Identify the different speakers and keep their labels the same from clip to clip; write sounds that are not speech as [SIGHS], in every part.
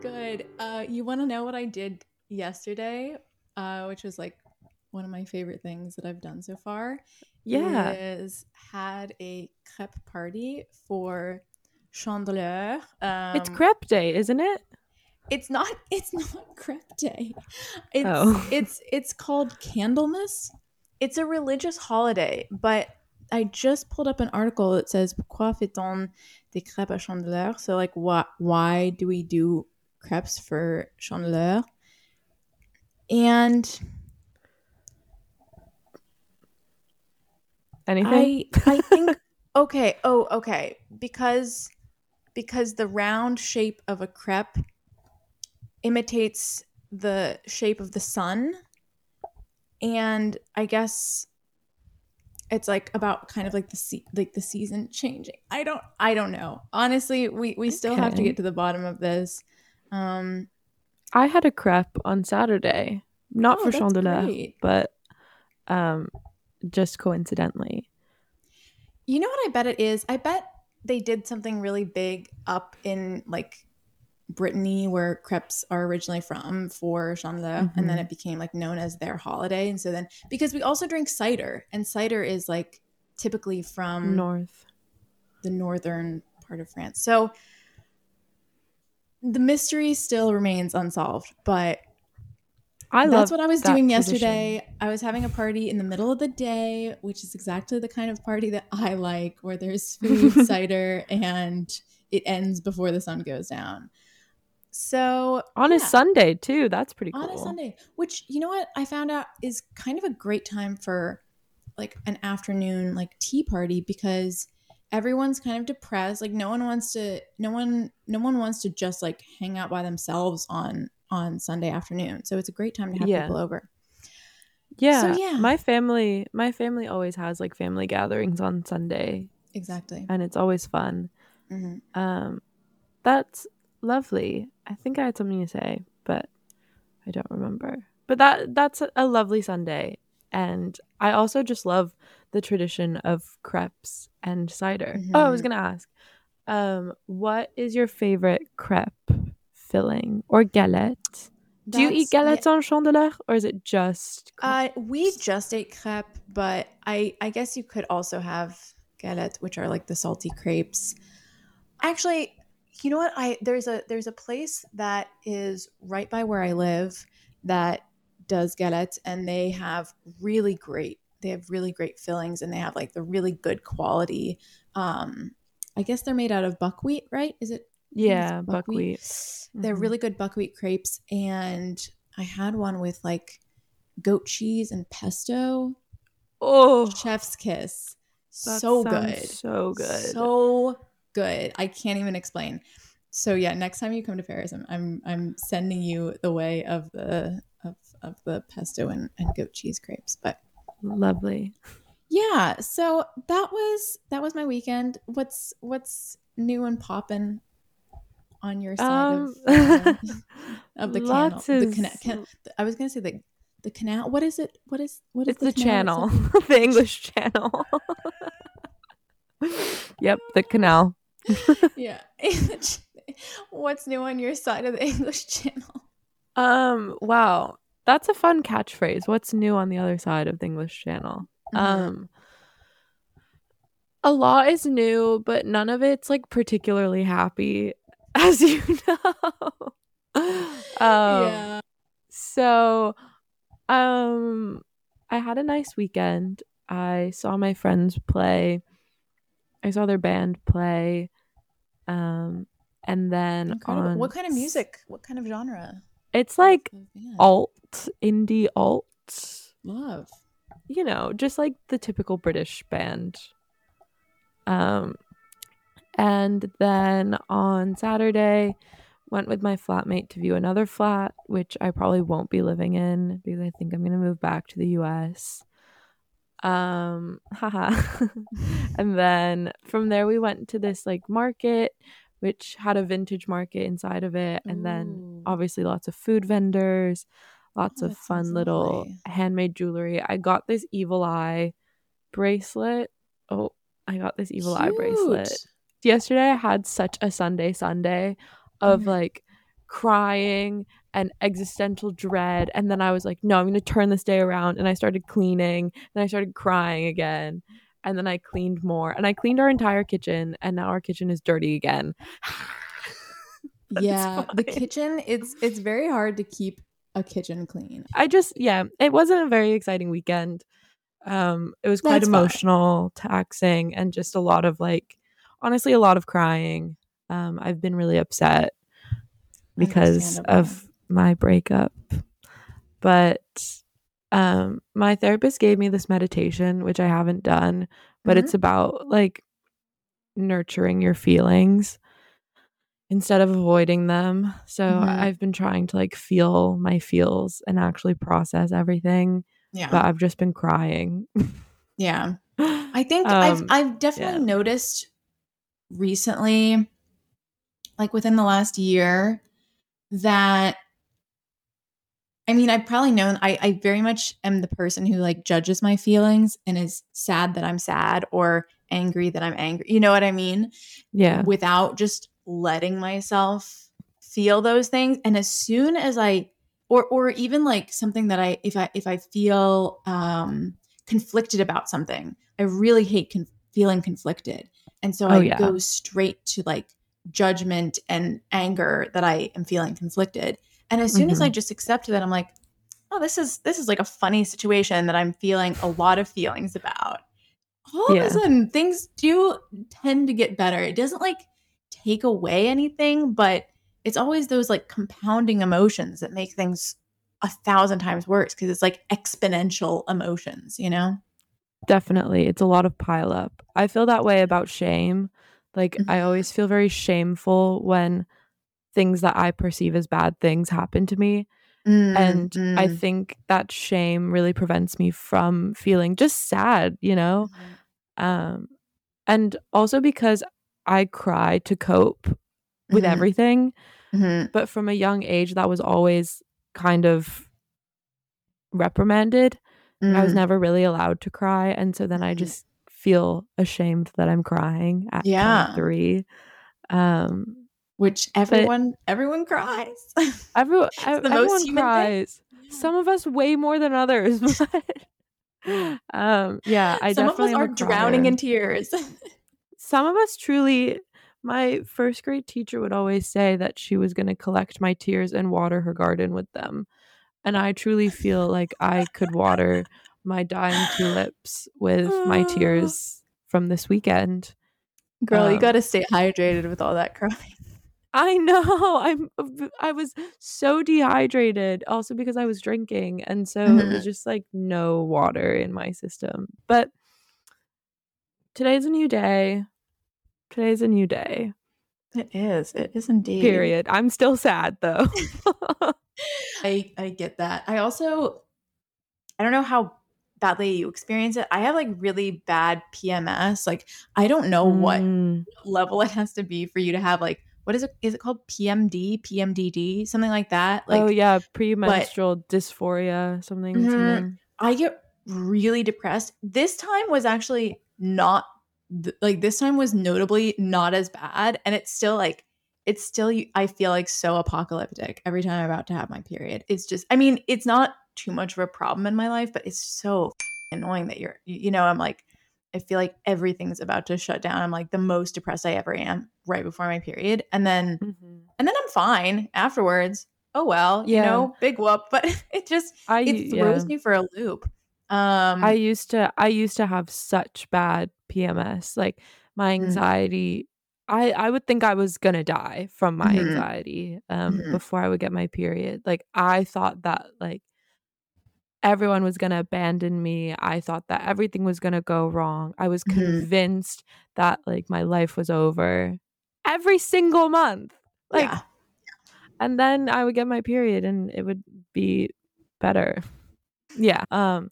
Speaker 1: good. Uh, you want to know what I did yesterday, uh, which was like one of my favorite things that I've done so far?
Speaker 2: Yeah.
Speaker 1: Is had a crepe party for Chandeleur. Um,
Speaker 2: it's crepe day, isn't it?
Speaker 1: It's not. [LAUGHS] It's not crepe day. It's
Speaker 2: Oh. [LAUGHS]
Speaker 1: it's it's called Candlemas. It's a religious holiday, but I just pulled up an article that says "Pourquoi fait-on des crêpes à Chandeleur?" So like, what? Why do we do crepes for Chandeleur? And
Speaker 2: Anything?
Speaker 1: I I think [LAUGHS] okay. Oh, okay. Because because the round shape of a crepe imitates the shape of the sun, and I guess it's like about kind of like the se- like the season changing. I don't I don't know. Honestly, we we still have to get to the bottom of this. Um,
Speaker 2: I had a crepe on Saturday, not
Speaker 1: Oh,
Speaker 2: for
Speaker 1: that's
Speaker 2: Chandeleur,
Speaker 1: great.
Speaker 2: but um, just coincidentally.
Speaker 1: You know what I bet it is? I bet they did something really big up in like Brittany, where crepes are originally from, for Chandeleur, and then
Speaker 2: Mhm.
Speaker 1: it became like known as their holiday. And so then, because we also drink cider, and cider is like typically from
Speaker 2: North.
Speaker 1: the northern part of France. So the mystery still remains unsolved, but
Speaker 2: I love
Speaker 1: that's what I was doing
Speaker 2: tradition.
Speaker 1: yesterday. I was having a party in the middle of the day, which is exactly the kind of party that I like, where there's [LAUGHS] food, cider, and it ends before the sun goes down. So
Speaker 2: on
Speaker 1: yeah,
Speaker 2: a Sunday too. That's pretty cool.
Speaker 1: on a Sunday, which you know what I found out is kind of a great time for like an afternoon like tea party because everyone's kind of depressed. Like no one wants to, no one, no one wants to just like hang out by themselves on on Sunday afternoon. So it's a great time to have
Speaker 2: Yeah.
Speaker 1: people over.
Speaker 2: Yeah, so,
Speaker 1: yeah.
Speaker 2: My family, my family always has like family gatherings on Sunday,
Speaker 1: Exactly.
Speaker 2: and it's always fun.
Speaker 1: hmm
Speaker 2: Um, that's lovely. I think I had something to say, but I don't remember. But that that's a lovely Sunday, and I also just love the tradition of crepes and cider. Oh, I was
Speaker 1: Mhm.
Speaker 2: gonna ask, um, what is your favorite crepe filling or galette? Do you eat galettes on chandeleur, or is it just?
Speaker 1: Uh, we just ate crepe, but I I guess you could also have galettes, which are like the salty crepes. Actually, you know what? I there's a there's a place that is right by where I live that does galettes, and they have really great. They have really great fillings, and they have like the really good quality. Um, I guess they're made out of buckwheat, right? Is it? I think it's
Speaker 2: yeah, buckwheat.
Speaker 1: They're
Speaker 2: Mhm.
Speaker 1: really good buckwheat crepes, and I had one with like goat cheese and pesto.
Speaker 2: Oh,
Speaker 1: Chef's kiss.
Speaker 2: that
Speaker 1: so good.
Speaker 2: So good.
Speaker 1: So good. I can't even explain. So yeah, next time you come to Paris, I'm I'm, I'm sending you the way of the of, of the pesto and, and goat cheese crepes. But
Speaker 2: Lovely.
Speaker 1: yeah, so that was that was my weekend. What's what's new and poppin' on your side
Speaker 2: Um,
Speaker 1: of uh, [LAUGHS] of the canal?
Speaker 2: lots
Speaker 1: The
Speaker 2: is-
Speaker 1: canal. Can, I was gonna say the the canal. What is it? What is what is
Speaker 2: It's the,
Speaker 1: canal?
Speaker 2: channel, [LAUGHS] the English channel. [LAUGHS] yep, the canal.
Speaker 1: yeah. What's new on your side of the English channel?
Speaker 2: Um, wow, that's a fun catchphrase. What's new on the other side of the English channel?
Speaker 1: Mm-hmm.
Speaker 2: Um, a lot is new, but none of it's like particularly happy, [LAUGHS] as you know. [LAUGHS] um,
Speaker 1: yeah.
Speaker 2: So, um, I had a nice weekend. I saw my friends play. I saw their band play. Um, and then on
Speaker 1: What kind of music? What kind of genre?
Speaker 2: It's like alt, indie alt.
Speaker 1: Love.
Speaker 2: You know, just like the typical British band. Um, and then on Saturday, went with my flatmate to view another flat, which I probably won't be living in because I think I'm gonna move back to the US. Um, [LAUGHS] haha. [LAUGHS] and then from there we went to this like market, which had a vintage market inside of it, and then obviously lots of food vendors, lots
Speaker 1: Oh,
Speaker 2: of fun little
Speaker 1: lovely.
Speaker 2: handmade jewelry. I got this evil eye bracelet. Oh, I got this evil eye bracelet yesterday I had such a Sunday Sunday of
Speaker 1: Mhm.
Speaker 2: like crying and existential dread. And then I was like, no, I'm going to turn this day around. And I started cleaning. Then I started crying again. And then I cleaned more. And I cleaned our entire kitchen. And now our kitchen is dirty again. [LAUGHS]
Speaker 1: yeah. The kitchen, it's it's very hard to keep a kitchen clean.
Speaker 2: I just yeah, it wasn't a very exciting weekend. Um it was quite
Speaker 1: That's
Speaker 2: emotional, taxing and just a lot of like honestly a lot of crying. Um I've been really upset because of my breakup. But um my therapist gave me this meditation which I haven't done, but
Speaker 1: Mhm.
Speaker 2: it's about like nurturing your feelings instead of avoiding them. So
Speaker 1: Mhm.
Speaker 2: I've been trying to like feel my feels and actually process everything,
Speaker 1: Yeah.
Speaker 2: but I've just been crying.
Speaker 1: yeah. [LAUGHS] I think I've
Speaker 2: Um,
Speaker 1: I've definitely
Speaker 2: yeah.
Speaker 1: noticed recently, like within the last year, that I mean, I've probably known I, I very much am the person who like judges my feelings and is sad that I'm sad or angry that I'm angry. You know what I mean?
Speaker 2: yeah.
Speaker 1: Without just letting myself feel those things. And as soon as I or or even like something that I if I if I feel um conflicted about something, I really hate con- feeling conflicted. And so
Speaker 2: Oh,
Speaker 1: I
Speaker 2: yeah.
Speaker 1: go straight to like judgment and anger that I am feeling conflicted. And as soon as
Speaker 2: Mhm.
Speaker 1: I just accept that, I'm like, oh, this is this is like a funny situation that I'm feeling a lot of feelings about. All
Speaker 2: Yeah.
Speaker 1: of a sudden, things do tend to get better. It doesn't like take away anything, but it's always those like compounding emotions that make things a thousand times worse because it's like exponential emotions, you know?
Speaker 2: Definitely. It's a lot of pile up. I feel that way about shame. Like I
Speaker 1: Mhm.
Speaker 2: always feel very shameful when things that I perceive as bad things happen to me. and I
Speaker 1: Mm,
Speaker 2: think that shame really prevents me from feeling just sad, you know?
Speaker 1: mhm.
Speaker 2: Um and also because I cry to cope with
Speaker 1: Mhm.
Speaker 2: everything,
Speaker 1: Mhm.
Speaker 2: but from a young age that was always kind of reprimanded. I was
Speaker 1: Mm.
Speaker 2: never really allowed to cry and so then I
Speaker 1: Mhm.
Speaker 2: just feel ashamed that I'm crying at
Speaker 1: Yeah.
Speaker 2: 23. Um
Speaker 1: which everyone everyone cries. [LAUGHS]
Speaker 2: everyone
Speaker 1: It's the most
Speaker 2: everyone
Speaker 1: human thing.
Speaker 2: cries. Some of us way more than others, [LAUGHS] but um yeah, I
Speaker 1: Some of us
Speaker 2: definitely
Speaker 1: are drowning in tears. [LAUGHS]
Speaker 2: some of us truly my first grade teacher would always say that she was going to collect my tears and water her garden with them and i truly feel like i could water my dying tulips with my tears from this weekend
Speaker 1: Girl, you
Speaker 2: Um,
Speaker 1: got to stay hydrated with all that crying.
Speaker 2: I know i'm i was so dehydrated also because i was drinking and so it was [LAUGHS] just like no water in my system but today's a new day today's a new day
Speaker 1: It is. It is indeed.
Speaker 2: period i'm still sad though [LAUGHS]
Speaker 1: I I get that. I also I don't know how badly you experience it. I have like really bad PMS. Like I don't know what
Speaker 2: Mm,
Speaker 1: level it has to be for you to have like what is it is it called PMD, PMDD, something like that? Like
Speaker 2: oh yeah, premenstrual dysphoria, something.
Speaker 1: Mhm.
Speaker 2: something.
Speaker 1: I get really depressed. This time was actually not th- like this time was notably not as bad and it's still like it's still I feel like so apocalyptic every time I'm about to have my period. It's just I mean, it's not too much of a problem in my life, but it's so annoying that you're you you know, I'm like I feel like everything's about to shut down. I'm like the most depressed I ever am right before my period. And then
Speaker 2: Mhm.
Speaker 1: and then I'm fine afterwards. Oh well, you know, big whoop. [LAUGHS] But it just
Speaker 2: I
Speaker 1: it
Speaker 2: yeah.
Speaker 1: throws me for a loop. Um,
Speaker 2: I used to I used to have such bad PMS. Like my
Speaker 1: Mm.
Speaker 2: anxiety I I would think I was going to die from my
Speaker 1: Mhm.
Speaker 2: anxiety um
Speaker 1: Mhm.
Speaker 2: before I would get my period. Like I thought that like everyone was going to abandon me. I thought that everything was going to go wrong. I was
Speaker 1: Mhm.
Speaker 2: convinced that like my life was over every single month. Like
Speaker 1: yeah,
Speaker 2: and then I would get my period and it would be better. Yeah. Um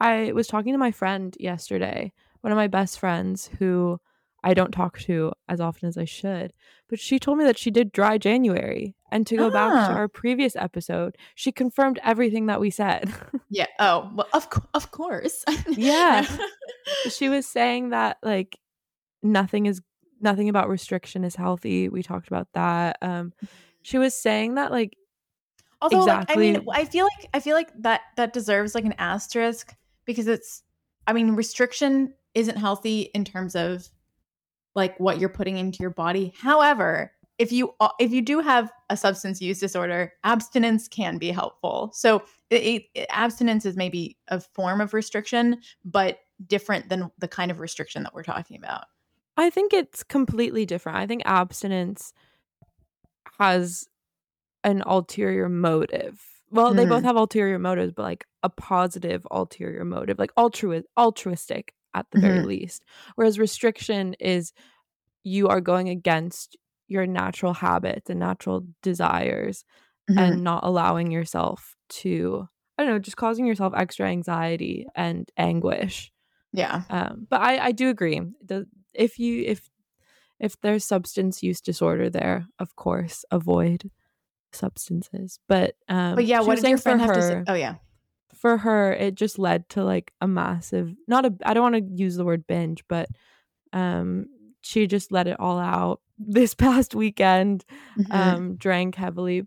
Speaker 2: I was talking to my friend yesterday, one of my best friends who I don't talk to as often as I should, but she told me that she did dry January. And to go back to
Speaker 1: Ah.
Speaker 2: our previous episode, she confirmed everything that we said. [LAUGHS]
Speaker 1: yeah. Oh, well, of of course.
Speaker 2: Yeah. [LAUGHS] she was saying that like nothing is nothing about restriction is healthy. We talked about that. Um she was saying that like
Speaker 1: Although,
Speaker 2: Exactly.
Speaker 1: like, I mean, I feel like I feel like that that deserves like an asterisk because it's. I mean, restriction isn't healthy in terms of like what you're putting into your body. However, if you if you do have a substance use disorder, abstinence can be helpful. So, it, it, abstinence is maybe a form of restriction, but different than the kind of restriction that we're talking about.
Speaker 2: I think it's completely different. I think abstinence has an ulterior motive. Well, they both
Speaker 1: Mhm.
Speaker 2: have ulterior motives, but like a positive ulterior motive, like altru- altruistic at the very
Speaker 1: Mhm.
Speaker 2: least. Whereas restriction is you are going against your natural habits and natural desires
Speaker 1: Mhm.
Speaker 2: and not allowing yourself to I don't know, just causing yourself extra anxiety and anguish.
Speaker 1: yeah,
Speaker 2: Um, but I, I do agree. The, if you if if there's substance use disorder there, of course, avoid substances. But um,
Speaker 1: but yeah, what did your friend have to say? Oh yeah,
Speaker 2: For her, it just led to like a massive not a I don't want to use the word binge, but um, she just let it all out [LAUGHS] this past weekend.
Speaker 1: Mhm.
Speaker 2: Um, drank heavily.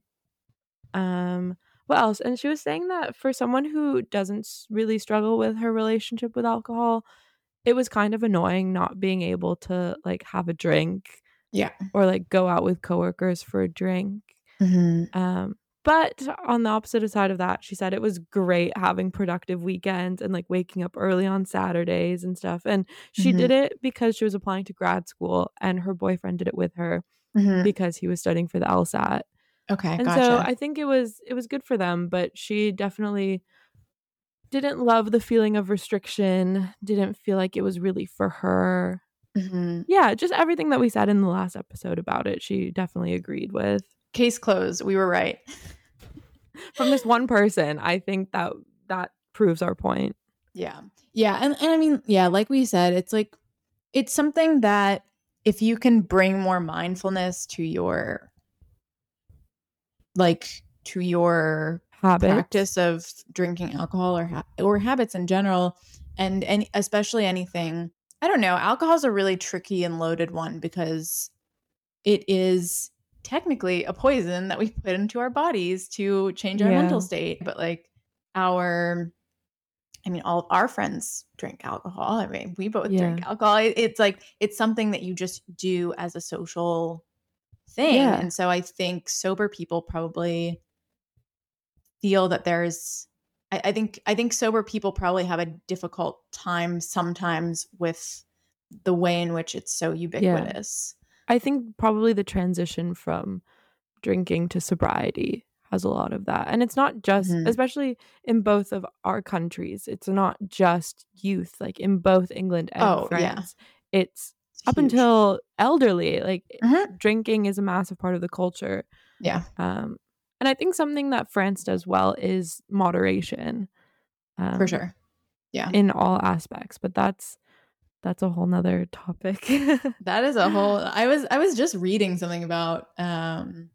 Speaker 2: Um, what else? And she was saying that for someone who doesn't really struggle with her relationship with alcohol, it was kind of annoying not being able to like have a drink
Speaker 1: yeah.
Speaker 2: or like go out with coworkers for a drink.
Speaker 1: Mhm.
Speaker 2: Um, but on the opposite side of that, she said it was great having productive weekends and like waking up early on Saturdays and stuff. And she
Speaker 1: Mhm.
Speaker 2: did it because she was applying to grad school and her boyfriend did it with her
Speaker 1: Mhm.
Speaker 2: because he was studying for the LSAT.
Speaker 1: Okay,
Speaker 2: And
Speaker 1: gotcha.
Speaker 2: so I think it was it was good for them, but she definitely didn't love the feeling of restriction, didn't feel like it was really for her.
Speaker 1: Mhm.
Speaker 2: Yeah, just everything that we said in the last episode about it, she definitely agreed with.
Speaker 1: Case closed. We were right. [LAUGHS] [LAUGHS]
Speaker 2: From this one person, I think that that proves our point.
Speaker 1: Yeah. Yeah. And, and I mean, yeah, like we said, it's like, it's something that if you can bring more mindfulness to your, like, to your
Speaker 2: Habit.
Speaker 1: practice of drinking alcohol or ha- or habits in general, and and especially anything, I don't know, alcohol is a really tricky and loaded one because it is technically a poison that we put into our bodies to change our
Speaker 2: Yeah.
Speaker 1: mental state. But like our I mean, all of our friends drink alcohol. I mean, we both drink alcohol. It's like it's something that you just do as a social thing.
Speaker 2: Yeah.
Speaker 1: And so I think sober people probably feel that there's I, I think I think sober people probably have a difficult time sometimes with the way in which it's so ubiquitous.
Speaker 2: I think probably the transition from drinking to sobriety has a lot of that. And it's not just,
Speaker 1: Mhm.
Speaker 2: especially in both of our countries, it's not just youth, like in both England and
Speaker 1: Oh, yeah.
Speaker 2: France. It's
Speaker 1: It's
Speaker 2: up
Speaker 1: huge.
Speaker 2: until elderly. Like
Speaker 1: Mhm.
Speaker 2: drinking is a massive part of the culture.
Speaker 1: yeah.
Speaker 2: Um, and I think something that France does well is moderation. Um,
Speaker 1: For sure. Yeah.
Speaker 2: In all aspects. But that's that's a whole nother topic. [LAUGHS]
Speaker 1: That is a whole I was I was just reading something about um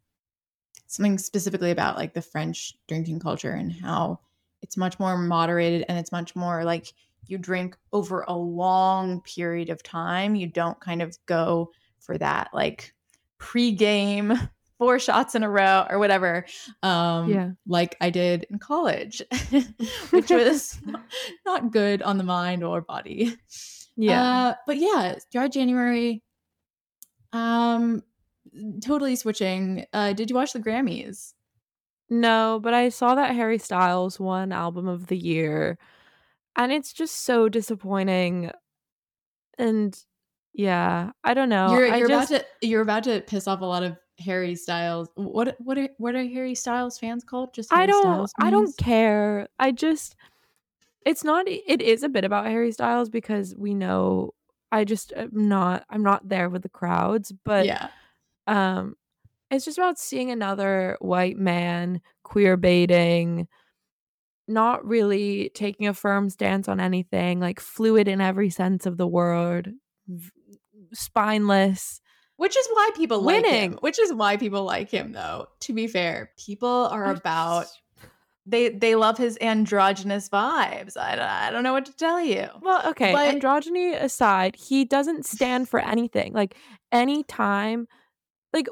Speaker 1: something specifically about like the French drinking culture and how it's much more moderated and it's much more like you drink over a long period of time. You don't kind of go for that like pre-game [LAUGHS] four shots in a row or whatever. Um
Speaker 2: Yeah.
Speaker 1: like I did in college, [LAUGHS] which was not good on the mind or body.
Speaker 2: Yeah.
Speaker 1: Uh, but yeah, dry January. Um, totally switching. Uh, did you watch the Grammys?
Speaker 2: No, but I saw that Harry Styles won album of the year and it's just so disappointing. And yeah, I don't know.
Speaker 1: you're you're
Speaker 2: just
Speaker 1: about to you're about to piss off a lot of Harry Styles. What what are what are Harry Styles fans called? Just
Speaker 2: I don't I don't care. I just it's not it is a bit about Harry Styles because we know I just am not I'm not there with the crowds, but
Speaker 1: yeah,
Speaker 2: um it's just about seeing another white man queer baiting not really taking a firm stance on anything like fluid in every sense of the word v- spineless
Speaker 1: which is why people like him.
Speaker 2: Winning.
Speaker 1: Which is why people like him, though. To be fair, people are about they they love his androgynous vibes. I don't, I don't know what to tell you.
Speaker 2: well okay
Speaker 1: But-
Speaker 2: androgyny aside he doesn't stand for anything like any time, like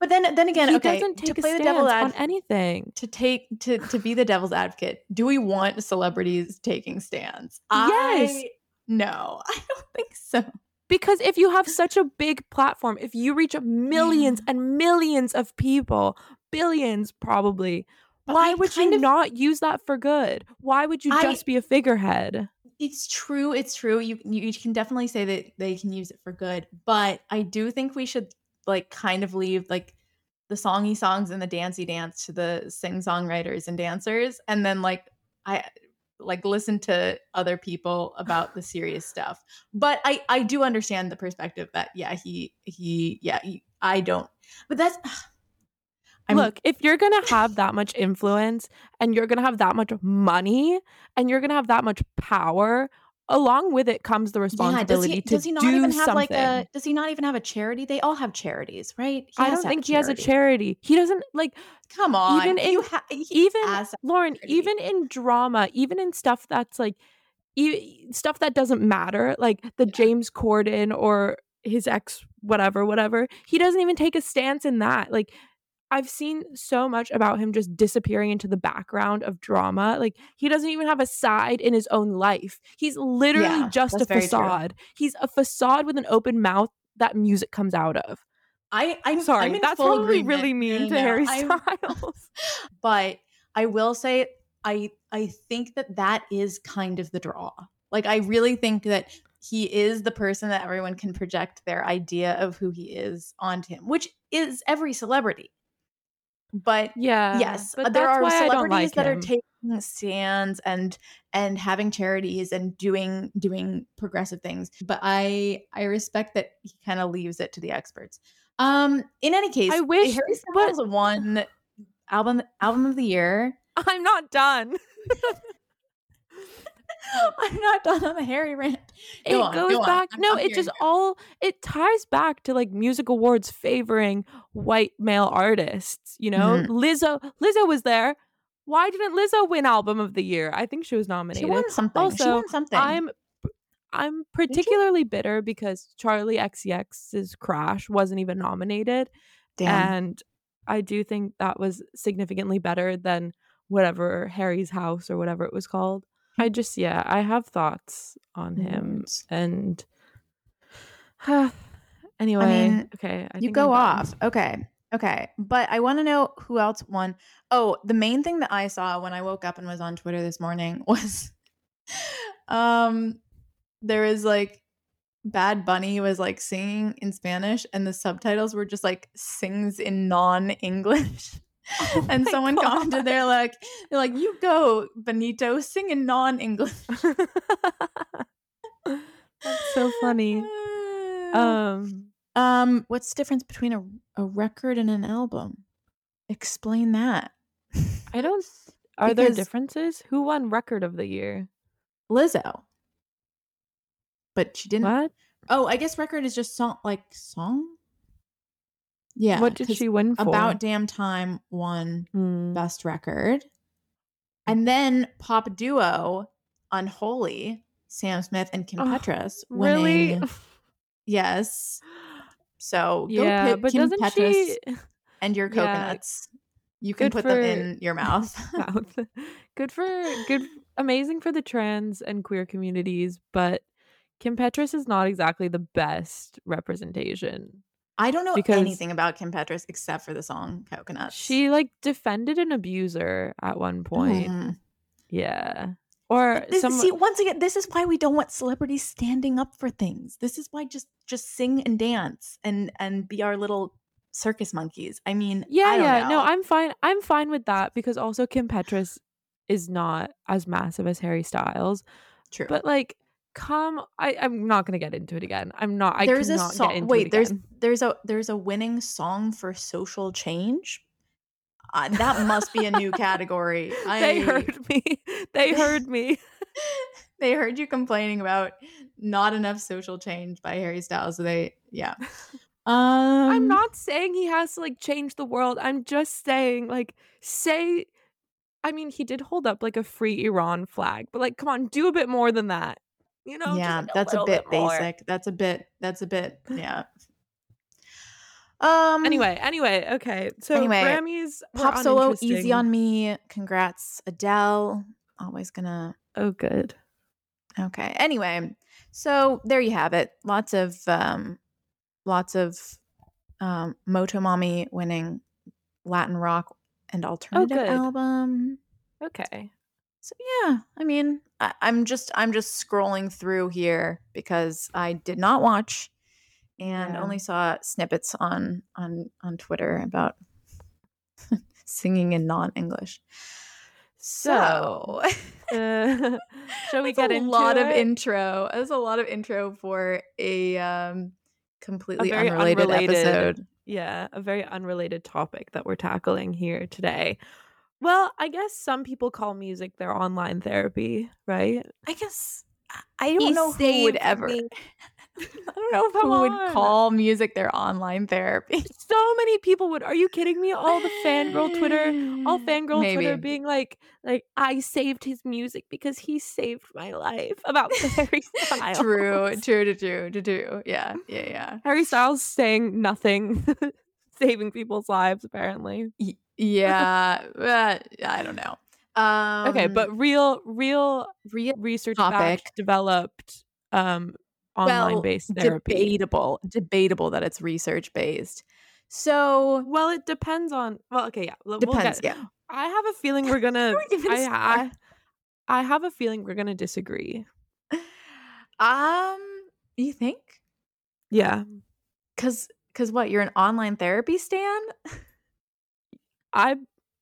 Speaker 1: But then then again,
Speaker 2: he
Speaker 1: okay,
Speaker 2: doesn't take
Speaker 1: to play the devil's
Speaker 2: on anything.
Speaker 1: to take to to be the devil's advocate, do we want celebrities taking stands?
Speaker 2: Yes.
Speaker 1: I, no, [LAUGHS] I don't think so.
Speaker 2: Because if you have such a big platform, if you reach millions and millions of people, billions probably, why
Speaker 1: I
Speaker 2: would you
Speaker 1: of-
Speaker 2: not use that for good? Why would you
Speaker 1: I-
Speaker 2: just be a figurehead?
Speaker 1: It's true. It's true. You, you you can definitely say that they can use it for good, but I do think we should like kind of leave like the songy songs and the dancey dance to the sing songwriters and dancers, and then like I like listen to other people about the serious stuff. But I I do understand the perspective that yeah he he yeah he, I don't. But that's I'm-
Speaker 2: Look, if you're going to have that much influence and you're going to have that much money and you're going to have that much power, along with it comes the
Speaker 1: yeah. Does
Speaker 2: responsibility
Speaker 1: he
Speaker 2: to
Speaker 1: does he not
Speaker 2: do
Speaker 1: even have
Speaker 2: something.
Speaker 1: like a does he not even have a charity? They all have charities, right? He
Speaker 2: I don't think he has a charity. He doesn't like
Speaker 1: Come on,
Speaker 2: Even in-
Speaker 1: you ha-
Speaker 2: even Lauren, even in drama, even in stuff that's like e- stuff that doesn't matter, like the
Speaker 1: Yeah.
Speaker 2: James Corden or his ex whatever whatever, he doesn't even take a stance in that. Like I've seen so much about him just disappearing into the background of drama. Like he doesn't even have a side in his own life. He's literally
Speaker 1: Yeah,
Speaker 2: just a
Speaker 1: that's very true.
Speaker 2: facade. He's a facade with an open mouth that music comes out of.
Speaker 1: I I'm
Speaker 2: Sorry,
Speaker 1: I'm
Speaker 2: that's probably really mean to Harry
Speaker 1: I'm- [LAUGHS]
Speaker 2: Styles.
Speaker 1: but I will say I I think that that is kind of the draw. Like I really think that he is the person that everyone can project their idea of who he is onto him, which is every celebrity. But
Speaker 2: yeah.
Speaker 1: yes,
Speaker 2: but
Speaker 1: there are
Speaker 2: why I don't
Speaker 1: celebrities
Speaker 2: like
Speaker 1: that are taking stands and and having charities and doing doing progressive things. But I I respect that he kind of leaves it to the experts. Um, in any case,
Speaker 2: I wish-
Speaker 1: Harry Styles won album album of the year.
Speaker 2: I'm not done. [LAUGHS] [LAUGHS]
Speaker 1: I'm not done on the Harry rant.
Speaker 2: it
Speaker 1: on,
Speaker 2: goes
Speaker 1: go
Speaker 2: back
Speaker 1: I'm-
Speaker 2: no
Speaker 1: I'm
Speaker 2: it just
Speaker 1: you.
Speaker 2: all it ties back to like music awards favoring white male artists you know
Speaker 1: Mhm.
Speaker 2: lizzo lizzo was there why didn't lizzo win album of the year i think she was nominated.
Speaker 1: She won something. she
Speaker 2: Also,
Speaker 1: won something.
Speaker 2: i'm i'm particularly bitter because charli xcx's crash wasn't even nominated
Speaker 1: Damn.
Speaker 2: and i do think that was significantly better than whatever harry's house or whatever it was called i just yeah i have thoughts on him and [SIGHS] anyway
Speaker 1: mean,
Speaker 2: okay I
Speaker 1: you go off. Okay. Okay. But I want to know who else won. Oh, the main thing that I saw when I woke up and was on Twitter this morning [LAUGHS] was um there was like Bad Bunny was like singing in Spanish and the subtitles were just like sings in non-English. [LAUGHS]
Speaker 2: Oh
Speaker 1: and someone commented
Speaker 2: God.
Speaker 1: they're like they're like you go Benito sing in non-English. [LAUGHS]
Speaker 2: that's so funny um [SIGHS]
Speaker 1: Um, what's the difference between a a record and an album? Explain that.
Speaker 2: i don't [LAUGHS] are there differences who won record of the year
Speaker 1: Lizzo. But she didn't.
Speaker 2: what
Speaker 1: Oh, I guess record is just song, like song. Yeah.
Speaker 2: what did she win for
Speaker 1: About damn time won
Speaker 2: Hmm.
Speaker 1: best record, and then pop duo, Unholy, Sam Smith and Kim
Speaker 2: Oh,
Speaker 1: Petras
Speaker 2: really. [LAUGHS]
Speaker 1: Yes. So go
Speaker 2: yeah
Speaker 1: pick
Speaker 2: but
Speaker 1: Kim
Speaker 2: doesn't
Speaker 1: Petras
Speaker 2: she [LAUGHS]
Speaker 1: and your
Speaker 2: yeah,
Speaker 1: coconuts. You can
Speaker 2: good
Speaker 1: put them in your mouth. [LAUGHS]
Speaker 2: mouth. good for good amazing for the trans and queer communities but kim petras is not exactly the best representation
Speaker 1: I don't know
Speaker 2: Because-
Speaker 1: anything about Kim Petras except for the song Coconuts.
Speaker 2: she like defended an abuser at one point
Speaker 1: Mm.
Speaker 2: yeah or
Speaker 1: This,
Speaker 2: some
Speaker 1: see, once again, this is why we don't want celebrities standing up for things. This is why just just sing and dance and and be our little circus monkeys. I mean,
Speaker 2: yeah
Speaker 1: I don't
Speaker 2: yeah
Speaker 1: know.
Speaker 2: no i'm fine i'm fine with that because also kim petras is not as massive as harry styles
Speaker 1: true.
Speaker 2: but like come i i'm not gonna get into it again i'm not i
Speaker 1: there's a
Speaker 2: cannot
Speaker 1: song.
Speaker 2: get into
Speaker 1: Wait,
Speaker 2: it
Speaker 1: there's there's a there's a winning song for social change. Uh, that must be a new [LAUGHS] category. I,
Speaker 2: they heard me they heard me [LAUGHS]
Speaker 1: they heard you complaining about not enough social change by Harry Styles. So they, yeah. Um,
Speaker 2: I'm not saying he has to like change the world. I'm just saying like say I mean he did hold up like a free Iran flag, but like come on, do a bit more than that. You know?
Speaker 1: yeah,
Speaker 2: like,
Speaker 1: that's a bit
Speaker 2: more.
Speaker 1: basic. That's a bit. That's a bit. [LAUGHS] Yeah. Um.
Speaker 2: Anyway, anyway, okay. So
Speaker 1: Anyway,
Speaker 2: Grammys
Speaker 1: pop solo, easy on me. Congrats, Adele. Always gonna.
Speaker 2: Oh, good.
Speaker 1: Okay. Anyway, so there you have it. Lots of um, lots of um, Motomami winning Latin rock and alternative
Speaker 2: good.
Speaker 1: album.
Speaker 2: Okay.
Speaker 1: So yeah, I mean, I, I'm just I'm just scrolling through here because I did not watch and
Speaker 2: Yeah.
Speaker 1: only saw snippets on on on Twitter about [LAUGHS] singing in non-English. So,
Speaker 2: Uh, [LAUGHS] shall we get
Speaker 1: a lot of intro. That's a lot of intro for a um completely
Speaker 2: very
Speaker 1: unrelated,
Speaker 2: unrelated-
Speaker 1: episode.
Speaker 2: Yeah, a very unrelated topic that we're tackling here today. Well, I guess some people call music their online therapy, right?
Speaker 1: I guess I- I don't
Speaker 2: He
Speaker 1: know who would ever.
Speaker 2: me. [LAUGHS] [LAUGHS]
Speaker 1: I don't know
Speaker 2: Come
Speaker 1: who would
Speaker 2: on.
Speaker 1: call music their online therapy. [LAUGHS]
Speaker 2: So many people would. Are you kidding me? All the fangirl Twitter, all [SIGHS] fangirl
Speaker 1: Maybe.
Speaker 2: Twitter being like, like I saved his music because he saved my life about Harry Styles.
Speaker 1: True, true, true, true, true, true. Yeah, yeah, yeah.
Speaker 2: Harry Styles saying nothing, saving people's lives apparently.
Speaker 1: Y- Yeah, uh, I don't know. Um,
Speaker 2: okay, but real, real
Speaker 1: real
Speaker 2: research
Speaker 1: topic.
Speaker 2: developed, um, online
Speaker 1: well,
Speaker 2: based therapy.
Speaker 1: debatable, debatable that it's research based. So
Speaker 2: Well, it depends on. Well, okay, yeah, we'll we'll
Speaker 1: depends.
Speaker 2: get-
Speaker 1: yeah,
Speaker 2: I have a feeling we're [LAUGHS] gonna.
Speaker 1: Don't
Speaker 2: I. I, I have a feeling we're gonna disagree. [SIGHS]
Speaker 1: um, you think?
Speaker 2: Yeah,
Speaker 1: Cause, cause what? You're an online therapy stan? [LAUGHS]
Speaker 2: I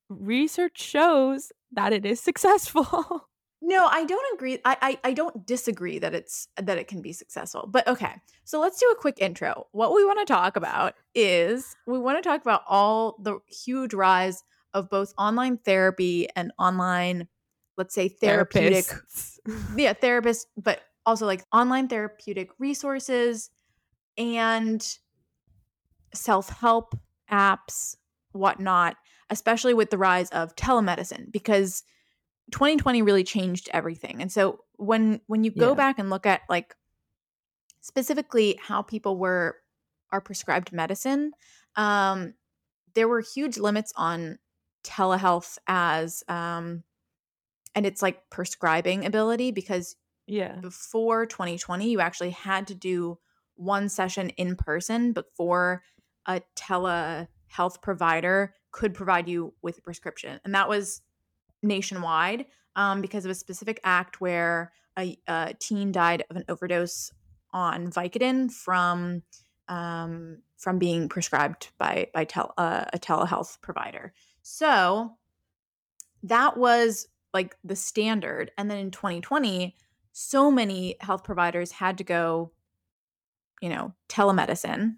Speaker 2: research shows that it is successful. [LAUGHS]
Speaker 1: No, I don't agree. I, I I don't disagree that it's that it can be successful. But okay, so let's do a quick intro. What we want to talk about is we want to talk about all the huge rise of both online therapy and online, let's say therapeutic,
Speaker 2: Therapists. [LAUGHS]
Speaker 1: yeah, therapists, but also like online therapeutic resources and self-help apps, whatnot, especially with the rise of telemedicine, because 2020 really changed everything. And so when when you go
Speaker 2: Yeah.
Speaker 1: back and look at like specifically how people were are prescribed medicine, um, there were huge limits on telehealth as um and it's like prescribing ability because
Speaker 2: yeah,
Speaker 1: before 2020 you actually had to do one session in person before a telehealth provider could provide you with a prescription and that was nationwide um, because of a specific act where a, a teen died of an overdose on Vicodin from um, from being prescribed by by tel- uh, a telehealth provider. So that was like the standard, and then in 2020, so many health providers had to go, you know, telemedicine,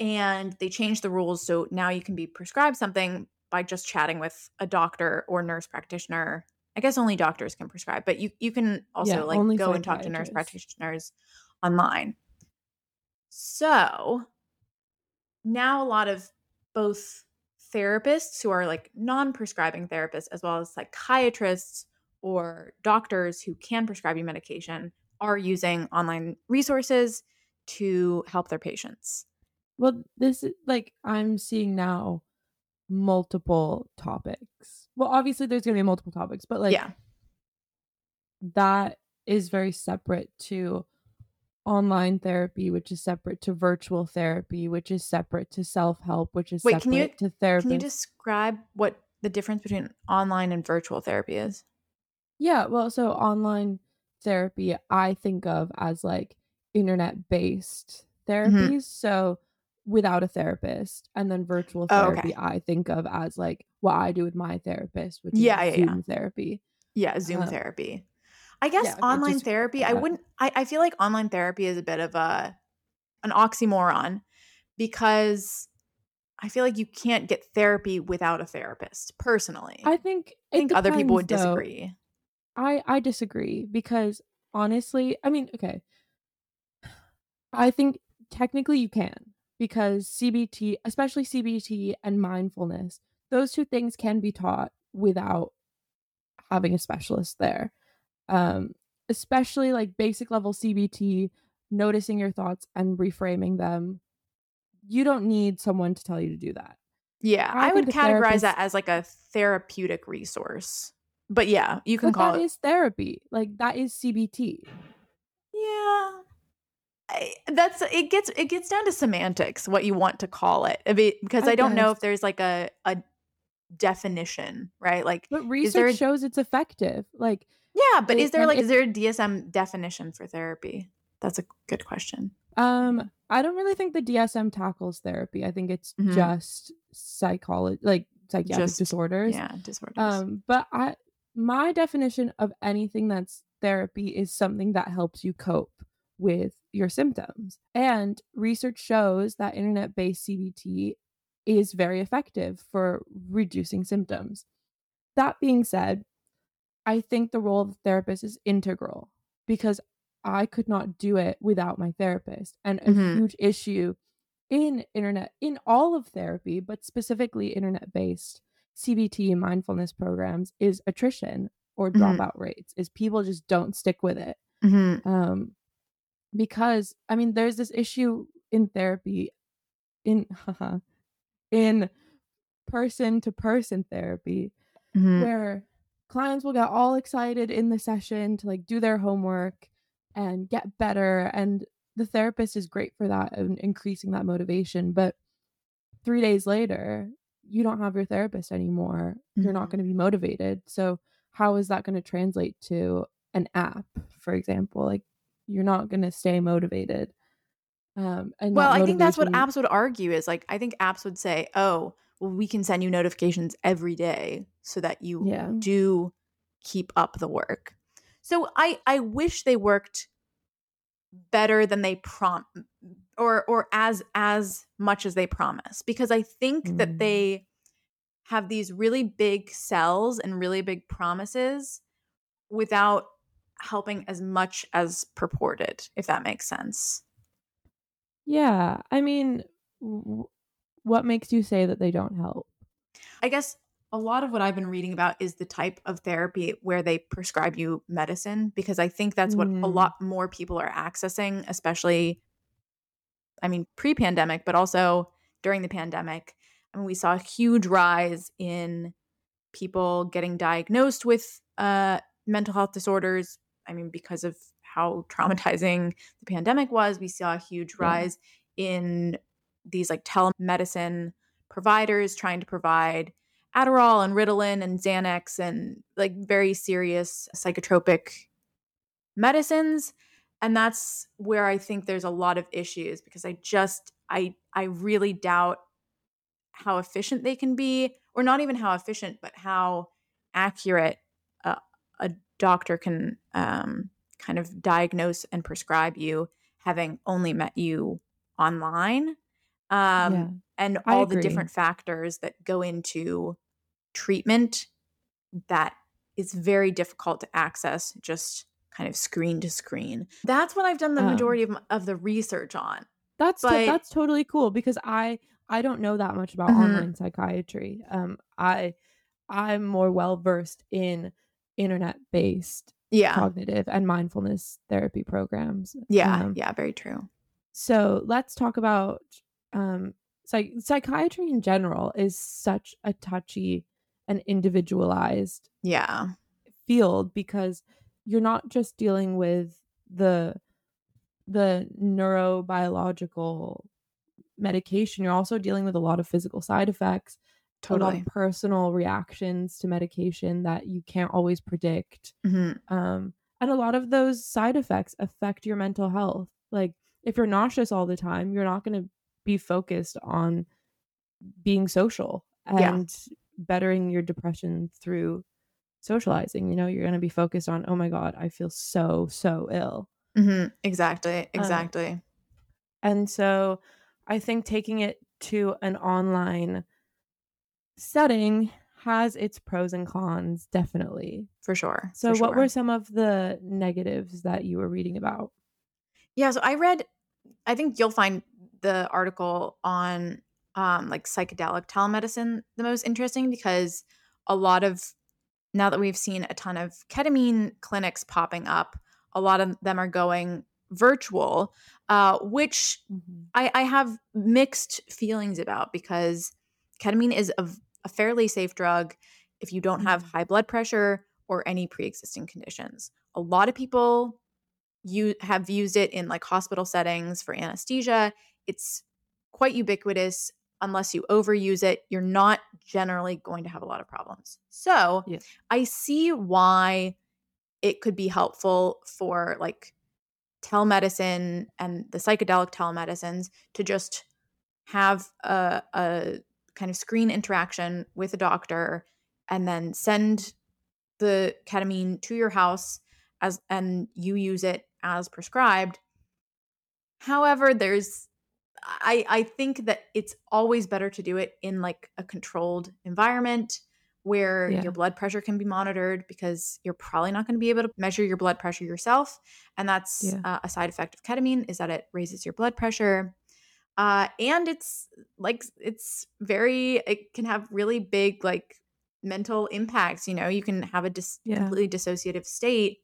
Speaker 1: and they changed the rules so now you can be prescribed something by just chatting with a doctor or nurse practitioner. I guess only doctors can prescribe, but you you can also
Speaker 2: Yeah,
Speaker 1: like go and talk to nurse practitioners online. So now a lot of both therapists who are like non-prescribing therapists as well as psychiatrists or doctors who can prescribe you medication are using online resources to help their patients.
Speaker 2: Well, this is like I'm seeing now multiple topics. Well, obviously there's going to be multiple topics, but like
Speaker 1: yeah.
Speaker 2: that is very separate to online therapy, which is separate to virtual therapy, which is separate to self-help, which is
Speaker 1: Wait,
Speaker 2: separate
Speaker 1: can you-
Speaker 2: to therapy.
Speaker 1: Can you describe what the difference between online and virtual therapy is?
Speaker 2: Yeah, well, so online therapy I think of as like internet based
Speaker 1: Mm-hmm.
Speaker 2: therapies. So without a therapist. And then virtual
Speaker 1: Oh, okay.
Speaker 2: therapy I think of as like what I do with my therapist, which
Speaker 1: Yeah,
Speaker 2: is
Speaker 1: yeah,
Speaker 2: Zoom therapy.
Speaker 1: Yeah, Zoom
Speaker 2: Uh,
Speaker 1: therapy. I guess
Speaker 2: yeah,
Speaker 1: online
Speaker 2: just-
Speaker 1: therapy, I wouldn't I, I feel like online therapy is a bit of a an oxymoron because I feel like you can't get therapy without a therapist, personally.
Speaker 2: I think
Speaker 1: I think
Speaker 2: it
Speaker 1: other people would
Speaker 2: depends, though.
Speaker 1: disagree.
Speaker 2: I I disagree because honestly, I mean, okay. I think technically you can because CBT, especially CBT and mindfulness, those two things can be taught without having a specialist there. Um especially like basic level CBT, noticing your thoughts and reframing them. you don't need someone to tell you to do that.
Speaker 1: Yeah,
Speaker 2: I
Speaker 1: I, would categorize
Speaker 2: therapist-
Speaker 1: that as like a therapeutic resource. But yeah, you can
Speaker 2: But
Speaker 1: call
Speaker 2: that
Speaker 1: it.
Speaker 2: is therapy. Like that is CBT.
Speaker 1: yeah. I, that's it gets it gets down to semantics what you want to call it I mean, because I,
Speaker 2: I
Speaker 1: don't know if there's like a a definition right like
Speaker 2: But research
Speaker 1: a-
Speaker 2: shows it's effective. Like
Speaker 1: yeah but
Speaker 2: It-
Speaker 1: is there like
Speaker 2: it-
Speaker 1: is there a DSM definition for therapy that's a good question
Speaker 2: um I don't really think the DSM tackles therapy. I think it's
Speaker 1: Mhm.
Speaker 2: just psychology like psychiatric
Speaker 1: Just-
Speaker 2: disorders.
Speaker 1: yeah disorders
Speaker 2: Um, but I my definition of anything that's therapy is something that helps you cope with your symptoms. And research shows that internet-based CBT is very effective for reducing symptoms. That being said, I think the role of the therapist is integral because I could not do it without my therapist. And a
Speaker 1: Mhm.
Speaker 2: huge issue in internet, in all of therapy, but specifically internet based CBT and mindfulness programs, is attrition or
Speaker 1: Mhm.
Speaker 2: dropout rates, is people just don't stick with it.
Speaker 1: Mhm.
Speaker 2: Um, because I mean, there's this issue in therapy, in [LAUGHS] in person to person therapy,
Speaker 1: Mhm.
Speaker 2: where clients will get all excited in the session to like do their homework and get better and the therapist is great for that and increasing that motivation but 3 days later you don't have your therapist anymore you're not
Speaker 1: Mhm.
Speaker 2: going to be motivated so how is that going to translate to an app for example like you're not going to stay motivated um and
Speaker 1: Well, I think that's what apps would argue is like I think apps would say, "Oh, well we can send you notifications every day so that you
Speaker 2: Yeah.
Speaker 1: do keep up the work." So I I wish they worked better than they prom or or as as much as they promise because I think
Speaker 2: Mm.
Speaker 1: that they have these really big sells and really big promises without helping as much as purported, if that makes sense.
Speaker 2: yeah i mean w- what makes you say that they don't help
Speaker 1: I guess a lot of what I've been reading about is the type of therapy where they prescribe you medicine because I think that's what a
Speaker 2: Mm.
Speaker 1: lot more people are accessing, especially, I mean, pre pandemic, but also during the pandemic. I mean, we saw a huge rise in people getting diagnosed with uh, mental health disorders. I mean, because of how traumatizing the pandemic was, we saw a huge rise in these like telemedicine providers trying to provide Adderall and Ritalin and Xanax and like very serious psychotropic medicines and that's where I think there's a lot of issues because I just I I really doubt how efficient they can be or not even how efficient but how accurate a, a doctor can um, kind of diagnose and prescribe you having only met you online um,
Speaker 2: yeah
Speaker 1: and all the different factors that go into treatment that is very difficult to access just kind of screen to screen. That's what I've done the
Speaker 2: Um,
Speaker 1: majority of, of the research on.
Speaker 2: that's
Speaker 1: But-
Speaker 2: that's totally cool because i i don't know that much about
Speaker 1: Mhm.
Speaker 2: online psychiatry um i i'm more well versed in internet based
Speaker 1: Yeah.
Speaker 2: cognitive and mindfulness therapy programs
Speaker 1: Yeah.
Speaker 2: Um,
Speaker 1: yeah. Very true.
Speaker 2: so let's talk about um psych- psychiatry in general is such a touchy and individualized
Speaker 1: Yeah.
Speaker 2: field because you're not just dealing with the the neurobiological medication you're also dealing with a lot of physical side effects a lot
Speaker 1: Totally.
Speaker 2: of personal reactions to medication that you can't always predict
Speaker 1: hmm
Speaker 2: um and a lot of those side effects affect your mental health like if you're nauseous all the time you're not going to be focused on being social
Speaker 1: Yeah.
Speaker 2: and bettering your depression through socializing you know you're going to be focused on oh my god i feel so so ill
Speaker 1: hmm Exactly. Exactly.
Speaker 2: and so i think taking it to an online setting has its pros and cons definitely
Speaker 1: for sure.
Speaker 2: so
Speaker 1: for
Speaker 2: what
Speaker 1: sure.
Speaker 2: were some of the negatives that you were reading about
Speaker 1: Yeah, so I read I think you'll find the article on um like psychedelic telemedicine the most interesting because a lot of now that we've seen a ton of ketamine clinics popping up, a lot of them are going virtual, uh, which
Speaker 2: Mhm.
Speaker 1: I, I have mixed feelings about because ketamine is a, a fairly safe drug if you don't have
Speaker 2: Mhm.
Speaker 1: high blood pressure or any pre-existing conditions. A lot of people you have used it in like hospital settings for anesthesia. It's quite ubiquitous. Unless you overuse it, you're not generally going to have a lot of problems. So
Speaker 2: Yeah.
Speaker 1: I see why it could be helpful for like telemedicine and the psychedelic telemedicines to just have a, a kind of screen interaction with a doctor and then send the ketamine to your house as and you use it as prescribed however there's i i think that it's always better to do it in like a controlled environment where
Speaker 2: Yeah.
Speaker 1: your blood pressure can be monitored because you're probably not going to be able to measure your blood pressure yourself and that's
Speaker 2: Yeah.
Speaker 1: uh, a side effect of ketamine is that it raises your blood pressure uh, and it's like it's very it can have really big like mental impacts you know you can have a dis-
Speaker 2: Yeah.
Speaker 1: completely dissociative state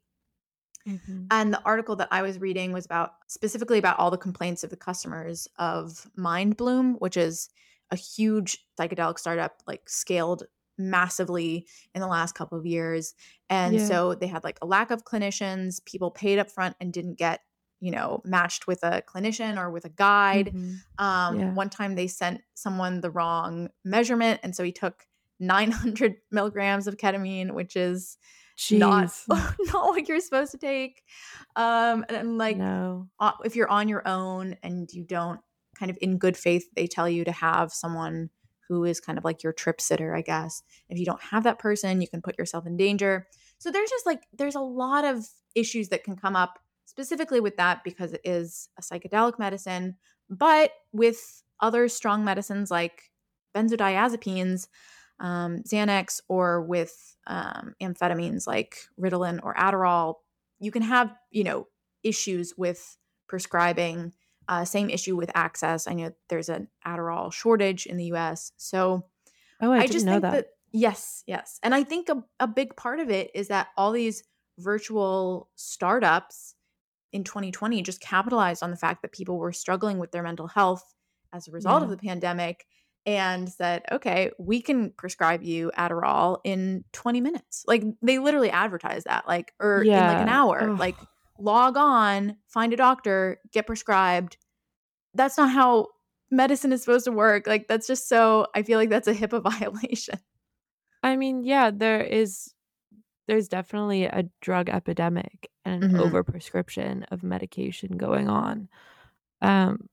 Speaker 2: Mhm.
Speaker 1: and the article that I was reading was about specifically about all the complaints of the customers of Mindbloom, which is a huge psychedelic startup, like scaled massively in the last couple of years. And
Speaker 2: Yeah.
Speaker 1: so they had like a lack of clinicians, people paid up front and didn't get, you know, matched with a clinician or with a guide.
Speaker 2: Mhm.
Speaker 1: Um,
Speaker 2: Yeah.
Speaker 1: One time they sent someone the wrong measurement. And so he took 900 [LAUGHS] milligrams of ketamine, which is not [LAUGHS] not what you're supposed to take um and, and, like
Speaker 2: no.
Speaker 1: uh, if you're on your own and you don't kind of in good faith they tell you to have someone who is kind of like your trip sitter i guess if you don't have that person you can put yourself in danger so there's just like there's a lot of issues that can come up specifically with that because it is a psychedelic medicine but with other strong medicines like benzodiazepines um, Xanax or with um, amphetamines like Ritalin or Adderall, you can have you know issues with prescribing. Uh, same issue with access. I know there's an Adderall shortage in the U.S. So
Speaker 2: Oh, I,
Speaker 1: I,
Speaker 2: didn't
Speaker 1: just
Speaker 2: know
Speaker 1: think
Speaker 2: that.
Speaker 1: that. yes, yes, and I think a, a big part of it is that all these virtual startups in 2020 just capitalized on the fact that people were struggling with their mental health as a result of the pandemic and said, okay, we can prescribe you Adderall in 20 minutes. Like they literally advertise that, like, or in like an hour.
Speaker 2: Ugh.
Speaker 1: Like log on, find a doctor, get prescribed. That's not how medicine is supposed to work. Like that's just so I feel like that's a HIPAA [LAUGHS] violation.
Speaker 2: I mean, yeah, there is there's definitely a drug epidemic and an
Speaker 1: Mhm.
Speaker 2: overprescription of medication going on. Um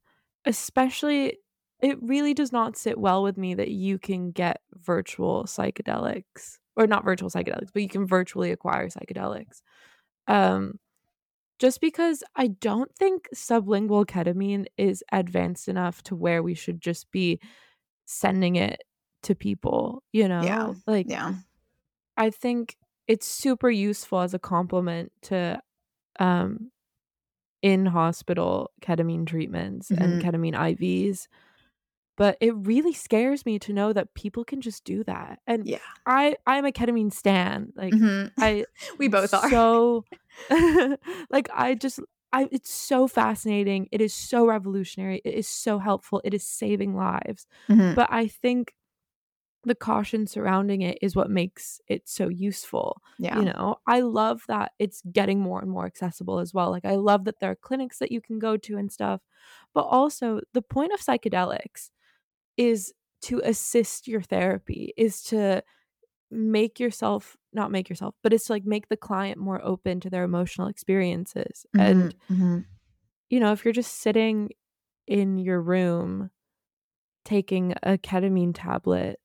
Speaker 2: especially it really does not sit well with me that you can get virtual psychedelics or not virtual psychedelics, but you can virtually acquire psychedelics. Um just because I don't think sublingual ketamine is advanced enough to where we should just be sending it to people, you know?
Speaker 1: Yeah.
Speaker 2: Like
Speaker 1: Yeah.
Speaker 2: I think it's super useful as a complement to um in hospital ketamine treatments and
Speaker 1: Mhm.
Speaker 2: ketamine IVs. But it really scares me to know that people can just do that. And
Speaker 1: Yeah.
Speaker 2: I I'm a ketamine stan. Like
Speaker 1: Mhm.
Speaker 2: I [LAUGHS]
Speaker 1: we both are.
Speaker 2: so [LAUGHS] [LAUGHS] like I just I it's so fascinating. It is so revolutionary. It is so helpful. It is saving lives.
Speaker 1: Mhm.
Speaker 2: But I think the caution surrounding it is what makes it so useful.
Speaker 1: Yeah.
Speaker 2: You know, I love that it's getting more and more accessible as well. Like I love that there are clinics that you can go to and stuff. But also the point of psychedelics is to assist your therapy, is to make yourself not make yourself, but it's to like make the client more open to their emotional experiences. And
Speaker 1: Mhm. Mhm.
Speaker 2: you know, if you're just sitting in your room taking a ketamine tablet,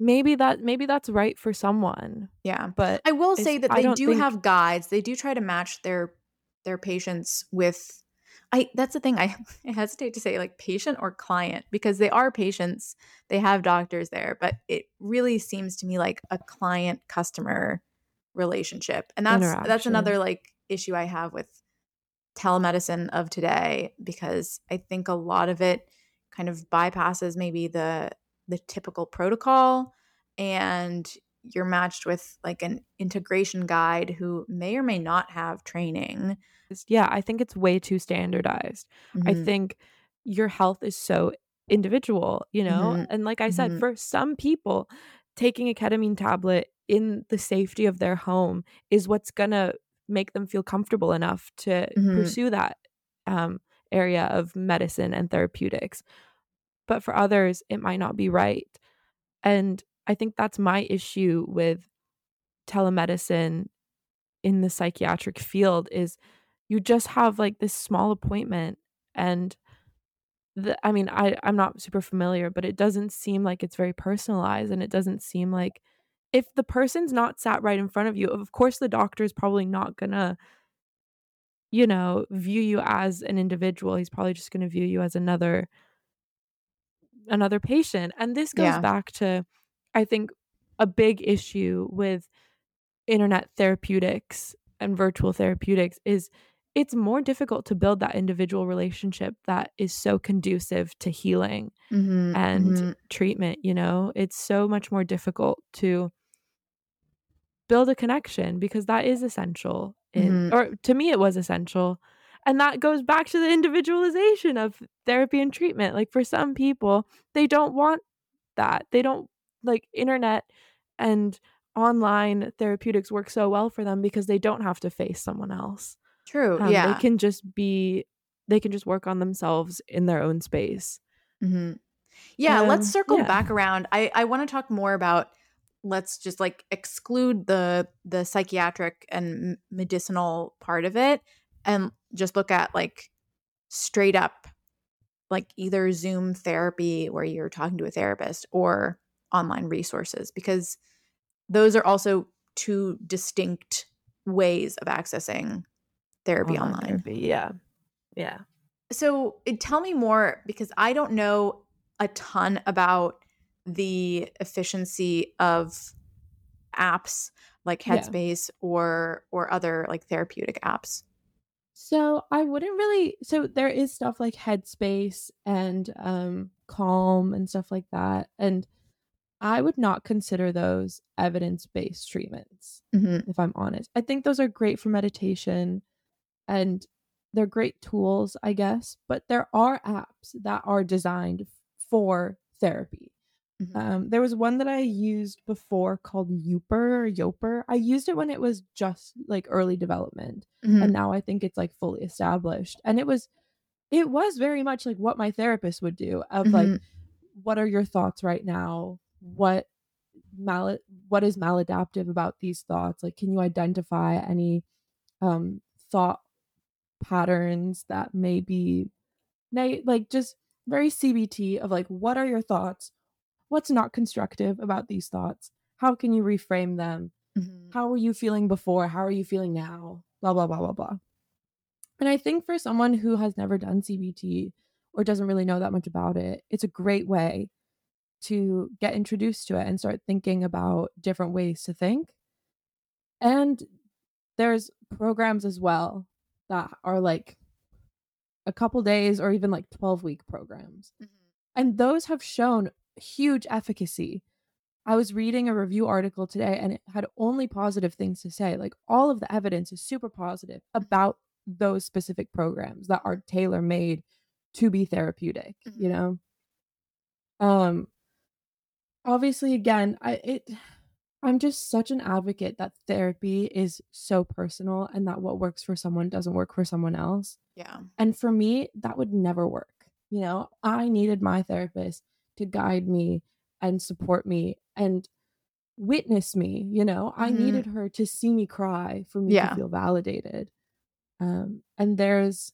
Speaker 2: maybe that maybe that's right for someone.
Speaker 1: yeah.
Speaker 2: But
Speaker 1: I will say that they
Speaker 2: don't think-
Speaker 1: have guides. They do try to match their their patients with I that's the thing I, [LAUGHS] I hesitate to say like patient or client because they are patients. They have doctors there, but it really seems to me like a client customer relationship. And that's that's another like issue I have with telemedicine of today because I think a lot of it kind of bypasses maybe the the typical protocol and you're matched with like an integration guide who may or may not have training.
Speaker 2: Yeah, I think it's way too standardized. Mm-hmm. I think your health is so individual, you know? Mm-hmm. And like I said, mm-hmm. for some people, taking a ketamine tablet in the safety of their home is what's going to make them feel comfortable enough to mm-hmm. pursue that um, area of medicine and therapeutics. But for others, it might not be right. And I think that's my issue with telemedicine in the psychiatric field is you just have like this small appointment and the, I mean I I'm not super familiar but it doesn't seem like it's very personalized and it doesn't seem like if the person's not sat right in front of you of course the doctor is probably not going to you know view you as an individual he's probably just going to view you as another another patient and this goes yeah. back to I think a big issue with internet therapeutics and virtual therapeutics is it's more difficult to build that individual relationship that is so conducive to healing mm-hmm, and mm-hmm. treatment you know it's so much more difficult to build a connection because that is essential in, mm-hmm. or to me it was essential and that goes back to the individualization of therapy and treatment like for some people they don't want that they don't like internet and online therapeutics work so well for them because they don't have to face someone else.
Speaker 1: True. Um, yeah.
Speaker 2: They can just be, they can just work on themselves in their own space.
Speaker 1: Mm-hmm. Yeah. Um, let's circle yeah. back around. I, I want to talk more about, let's just like exclude the, the psychiatric and medicinal part of it and just look at like straight up, like either Zoom therapy where you're talking to a therapist or online resources because those are also two distinct ways of accessing therapy online. online. Therapy,
Speaker 2: yeah. Yeah.
Speaker 1: So eh, tell me more because I don't know a ton about the efficiency of apps like Headspace yeah. or or other like therapeutic apps.
Speaker 2: So I wouldn't really so there is stuff like Headspace and um Calm and stuff like that. And I would not consider those evidence based treatments, mm-hmm. if I'm honest. I think those are great for meditation and they're great tools, I guess, but there are apps that are designed for therapy. Mm-hmm. Um, there was one that I used before called Youper or Yoper. I used it when it was just like early development, mm-hmm. and now I think it's like fully established. And it was, it was very much like what my therapist would do of like, mm-hmm. what are your thoughts right now? what mal what is maladaptive about these thoughts like can you identify any um thought patterns that may be like just very cbt of like what are your thoughts what's not constructive about these thoughts how can you reframe them mm-hmm. how were you feeling before how are you feeling now blah blah blah blah blah and i think for someone who has never done cbt or doesn't really know that much about it it's a great way to get introduced to it and start thinking about different ways to think. And there's programs as well that are like a couple days or even like 12 week programs. Mm-hmm. And those have shown huge efficacy. I was reading a review article today and it had only positive things to say. Like all of the evidence is super positive about those specific programs that are tailor made to be therapeutic, mm-hmm. you know? Um obviously again i it i'm just such an advocate that therapy is so personal and that what works for someone doesn't work for someone else
Speaker 1: yeah
Speaker 2: and for me that would never work you know i needed my therapist to guide me and support me and witness me you know mm-hmm. i needed her to see me cry for me yeah. to feel validated um and there's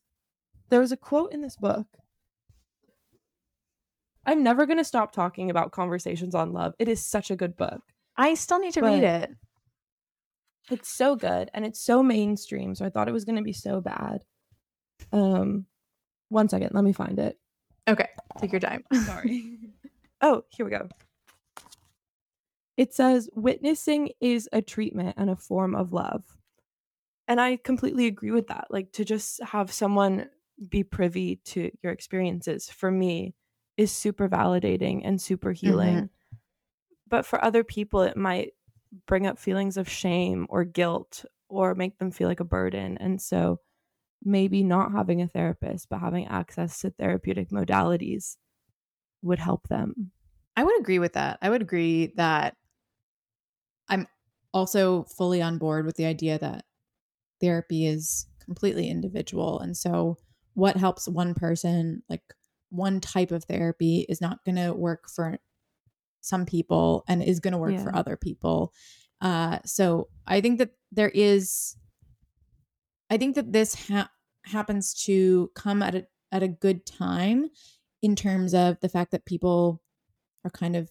Speaker 2: there was a quote in this book I'm never going to stop talking about conversations on love. It is such a good book.
Speaker 1: I still need to read it.
Speaker 2: It's so good and it's so mainstream. So I thought it was going to be so bad. Um, one second, let me find it.
Speaker 1: Okay, take your time. [LAUGHS]
Speaker 2: Sorry. [LAUGHS] oh, here we go. It says witnessing is a treatment and a form of love. And I completely agree with that. Like to just have someone be privy to your experiences for me is super validating and super healing. Mm-hmm. But for other people, it might bring up feelings of shame or guilt or make them feel like a burden. And so maybe not having a therapist, but having access to therapeutic modalities would help them.
Speaker 1: I would agree with that. I would agree that I'm also fully on board with the idea that therapy is completely individual. And so, what helps one person, like one type of therapy, is not going to work for some people and is going to work yeah. for other people. Uh, so, I think that there is, I think that this ha- happens to come at a at a good time in terms of the fact that people are kind of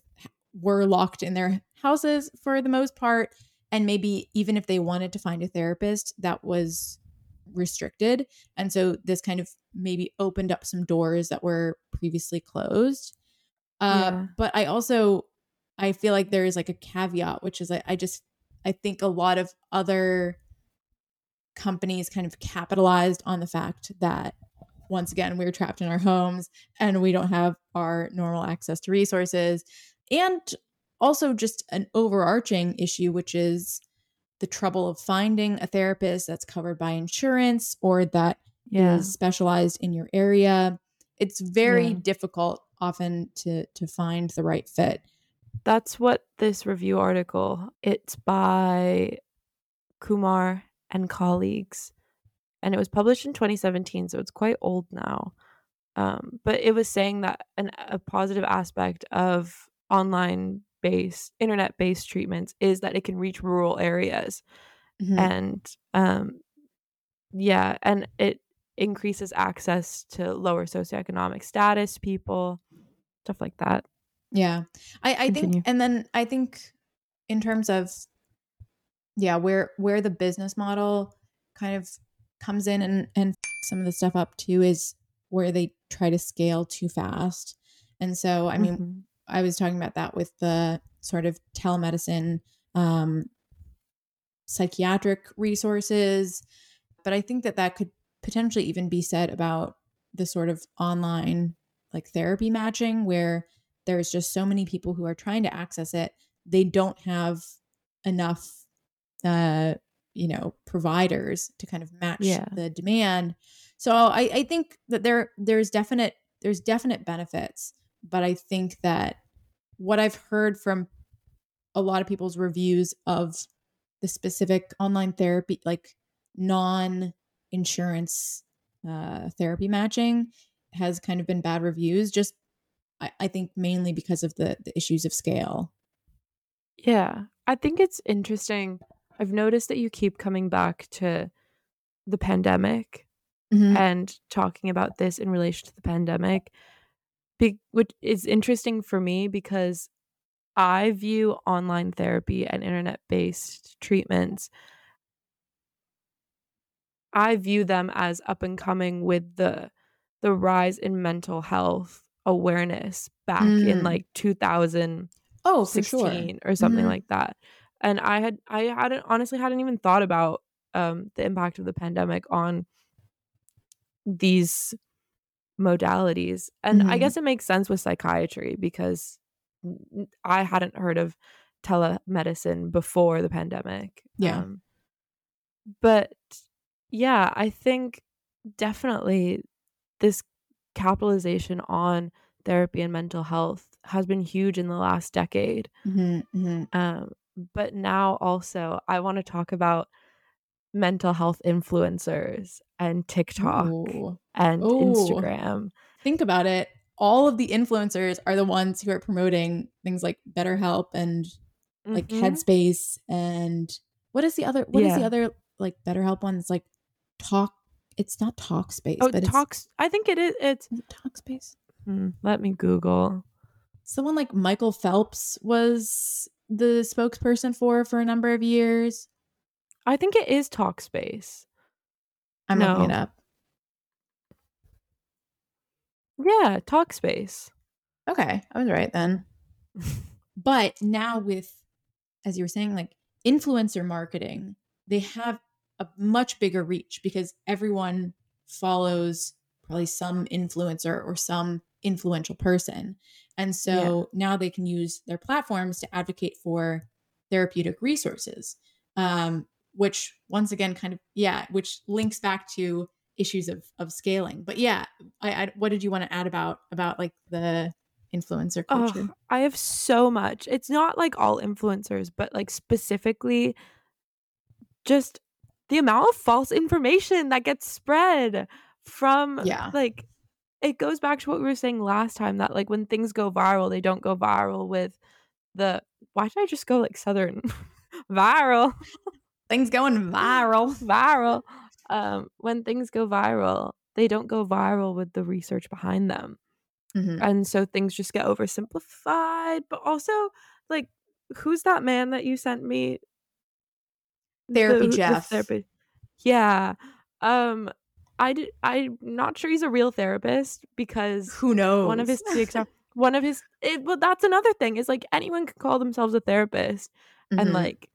Speaker 1: were locked in their houses for the most part. And maybe even if they wanted to find a therapist that was restricted. And so this kind of maybe opened up some doors that were previously closed. Uh, yeah. but i also i feel like there is like a caveat which is I, I just i think a lot of other companies kind of capitalized on the fact that once again we are trapped in our homes and we don't have our normal access to resources and also just an overarching issue which is the trouble of finding a therapist that's covered by insurance or that yeah. is specialized in your area it's very yeah. difficult often to to find the right fit
Speaker 2: that's what this review article it's by kumar and colleagues. And it was published in 2017, so it's quite old now. Um, but it was saying that an, a positive aspect of online based, internet based treatments is that it can reach rural areas. Mm-hmm. And um, yeah, and it increases access to lower socioeconomic status people, stuff like that.
Speaker 1: Yeah. I, I think, and then I think in terms of yeah where where the business model kind of comes in and and some of the stuff up too is where they try to scale too fast and so i mean mm-hmm. i was talking about that with the sort of telemedicine um psychiatric resources but i think that that could potentially even be said about the sort of online like therapy matching where there's just so many people who are trying to access it they don't have enough uh, you know providers to kind of match yeah. the demand. So I, I think that there there's definite there's definite benefits but i think that what i've heard from a lot of people's reviews of the specific online therapy like non insurance uh, therapy matching has kind of been bad reviews just I, I think mainly because of the the issues of scale.
Speaker 2: Yeah. I think it's interesting I've noticed that you keep coming back to the pandemic mm-hmm. and talking about this in relation to the pandemic, be- which is interesting for me because I view online therapy and internet based treatments. I view them as up and coming with the the rise in mental health awareness back mm. in like 2016 oh, sure. or something mm-hmm. like that and i had i hadn't honestly hadn't even thought about um, the impact of the pandemic on these modalities and mm-hmm. i guess it makes sense with psychiatry because i hadn't heard of telemedicine before the pandemic
Speaker 1: yeah um,
Speaker 2: but yeah i think definitely this capitalization on therapy and mental health has been huge in the last decade mm-hmm, mm-hmm. Um, but now also I want to talk about mental health influencers and TikTok Ooh. and Ooh. Instagram.
Speaker 1: Think about it. All of the influencers are the ones who are promoting things like BetterHelp and like mm-hmm. Headspace and what is the other What yeah. is the other like BetterHelp one? It's like talk it's not Talkspace,
Speaker 2: oh,
Speaker 1: but
Speaker 2: talks I think it is it's
Speaker 1: is it Talkspace.
Speaker 2: Hmm, let me Google.
Speaker 1: Someone like Michael Phelps was the spokesperson for for a number of years.
Speaker 2: I think it is Talkspace.
Speaker 1: I'm no. looking it up.
Speaker 2: Yeah, Talkspace.
Speaker 1: Okay, I was right then. [LAUGHS] but now with as you were saying like influencer marketing, they have a much bigger reach because everyone follows probably some influencer or some influential person. And so yeah. now they can use their platforms to advocate for therapeutic resources um, which once again kind of yeah which links back to issues of of scaling but yeah I, I what did you want to add about about like the influencer culture
Speaker 2: Oh, I have so much. It's not like all influencers, but like specifically just the amount of false information that gets spread from
Speaker 1: Yeah.
Speaker 2: like it goes back to what we were saying last time that like when things go viral, they don't go viral with the why did I just go like southern? [LAUGHS] Viral.
Speaker 1: Things going viral. [LAUGHS]
Speaker 2: Viral. Um when things go viral, they don't go viral with the research behind them.
Speaker 1: Mhm.
Speaker 2: and so things just get oversimplified but also like who's that man that you sent me?
Speaker 1: Therapy
Speaker 2: The- the
Speaker 1: Jeff.
Speaker 2: therapy- yeah. Um i did i'm not sure he's a real therapist because
Speaker 1: who knows
Speaker 2: one of his [LAUGHS] one of his it, well that's another thing is like anyone can call themselves a therapist and
Speaker 1: Mhm.
Speaker 2: like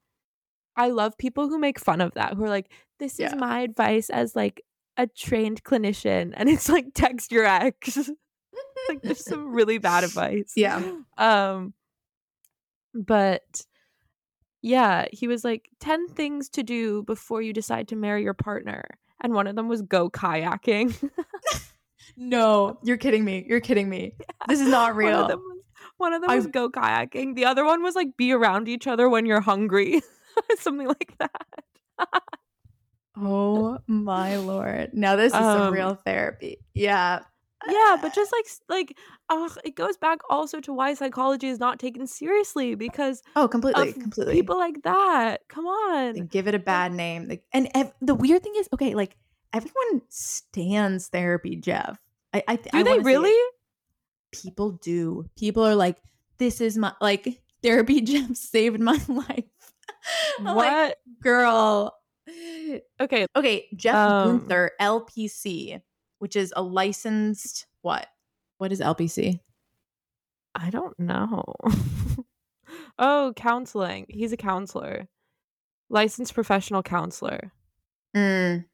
Speaker 2: i love people who make fun of that who are like this is
Speaker 1: Yeah.
Speaker 2: my advice as like a trained clinician and it's like text your ex [LAUGHS] like there's some really bad [LAUGHS] advice
Speaker 1: Yeah.
Speaker 2: um but yeah he was like 10 things to do before you decide to marry your partner and one of them was go kayaking. [LAUGHS]
Speaker 1: No you're kidding me you're kidding me. This is not
Speaker 2: one
Speaker 1: real.
Speaker 2: of them was, one of them
Speaker 1: I-
Speaker 2: was go kayaking. The other one was like be around each other when you're hungry. [LAUGHS] Something like that. [LAUGHS]
Speaker 1: Oh my lord. Now this is some
Speaker 2: Um,
Speaker 1: real therapy. Yeah
Speaker 2: yeah but just like like ugh, it goes back also to why psychology is not taken seriously because
Speaker 1: oh completely completely
Speaker 2: people like that come on
Speaker 1: They give it a bad name. Like, and ev- the weird thing is, okay, like everyone stands therapy, Jeff. I, I
Speaker 2: do
Speaker 1: I
Speaker 2: they
Speaker 1: wanna say it.
Speaker 2: really
Speaker 1: People do. People are like, this is my like [LAUGHS] therapy. Jeff saved my [LAUGHS] life. I'm [LAUGHS] like,
Speaker 2: what
Speaker 1: girl?
Speaker 2: okay
Speaker 1: Okay, Jeff
Speaker 2: Um,
Speaker 1: Guenther, LPC, which is a licensed what? What is LPC?
Speaker 2: I don't know. [LAUGHS] oh, counseling. He's a counselor, licensed professional counselor. Mm.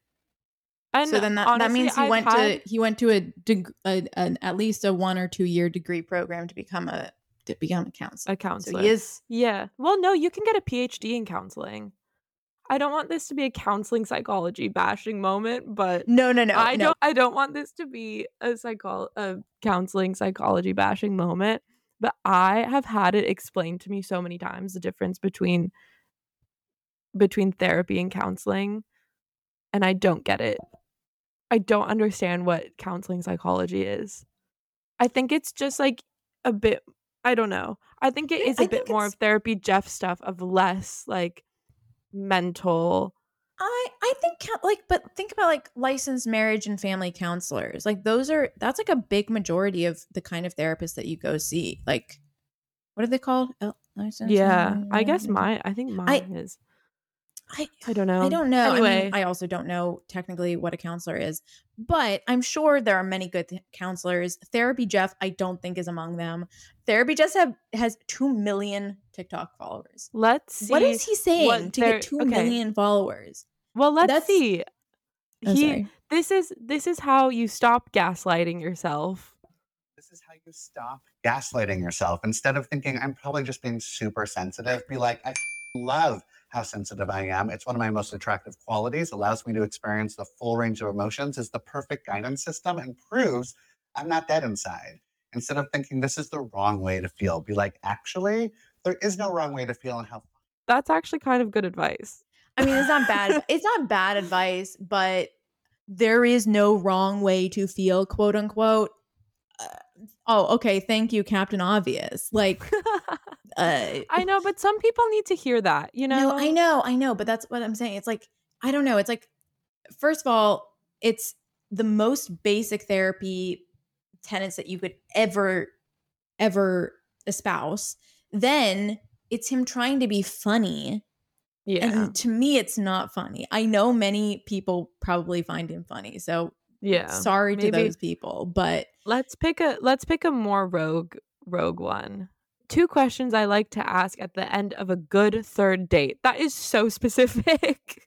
Speaker 2: And
Speaker 1: so then that, that means he
Speaker 2: I've
Speaker 1: went
Speaker 2: had-
Speaker 1: to he went to a, deg- a an at least a one or two year degree program to become a to become a counselor.
Speaker 2: a
Speaker 1: So
Speaker 2: counselor.
Speaker 1: he is
Speaker 2: Yeah. Well, no, you can get a PhD in counseling. I don't want this to be a counseling psychology bashing moment, but
Speaker 1: no no no
Speaker 2: I
Speaker 1: no.
Speaker 2: don't I don't want this to be a psycho a counseling psychology bashing moment, but I have had it explained to me so many times the difference between between therapy and counseling and I don't get it. I don't understand what counseling psychology is. I think it's just like a bit I don't know. I think it is a
Speaker 1: I
Speaker 2: bit more of therapy Jeff stuff of less like mental
Speaker 1: I I think like but think about like licensed marriage and family counselors. Like those are that's like a big majority of the kind of therapists that you go see. Like what are they called? Licensed
Speaker 2: Yeah, I guess my. I think mine
Speaker 1: I-
Speaker 2: is.
Speaker 1: I
Speaker 2: I don't know.
Speaker 1: I don't know.
Speaker 2: Anyway,
Speaker 1: I, mean, I also don't know technically what a counselor is, but I'm sure there are many good th- counselors. Therapy Jeff, I don't think is among them. Therapy Jeff have, has two million TikTok followers.
Speaker 2: let's see.
Speaker 1: what is he saying to get two
Speaker 2: okay.
Speaker 1: million followers?
Speaker 2: Well, let's
Speaker 1: That's-
Speaker 2: see.
Speaker 1: Oh,
Speaker 2: he.
Speaker 1: sorry.
Speaker 2: This is this is how you stop gaslighting yourself.
Speaker 3: This is how you stop gaslighting yourself. Instead of thinking, I'm probably just being super sensitive, be like, I love how sensitive I am. It's one of my most attractive qualities, allows me to experience the full range of emotions, is the perfect guidance system, and proves I'm not dead inside. Instead of thinking this is the wrong way to feel, be like, actually, there is no wrong way to feel and how
Speaker 2: That's actually kind of good advice.
Speaker 1: I mean, it's not bad. [LAUGHS] it's not bad advice, but there is no wrong way to feel, quote unquote. Uh, oh, okay. Thank you, Captain Obvious. Like, uh,
Speaker 2: I know, but some people need to hear that. You know.
Speaker 1: no, I know, I know, but that's what I'm saying. It's like, I don't know. It's like, first of all, it's the most basic therapy tenets that you could ever, ever espouse. Then it's him trying to be funny.
Speaker 2: Yeah.
Speaker 1: And to me, it's not funny. I know many people probably find him funny. So
Speaker 2: yeah.
Speaker 1: sorry to
Speaker 2: maybe-
Speaker 1: those people. But
Speaker 2: Let's pick a let's pick a more rogue rogue one. Two questions I like to ask at the end of a good third date. That is so [LAUGHS] specific.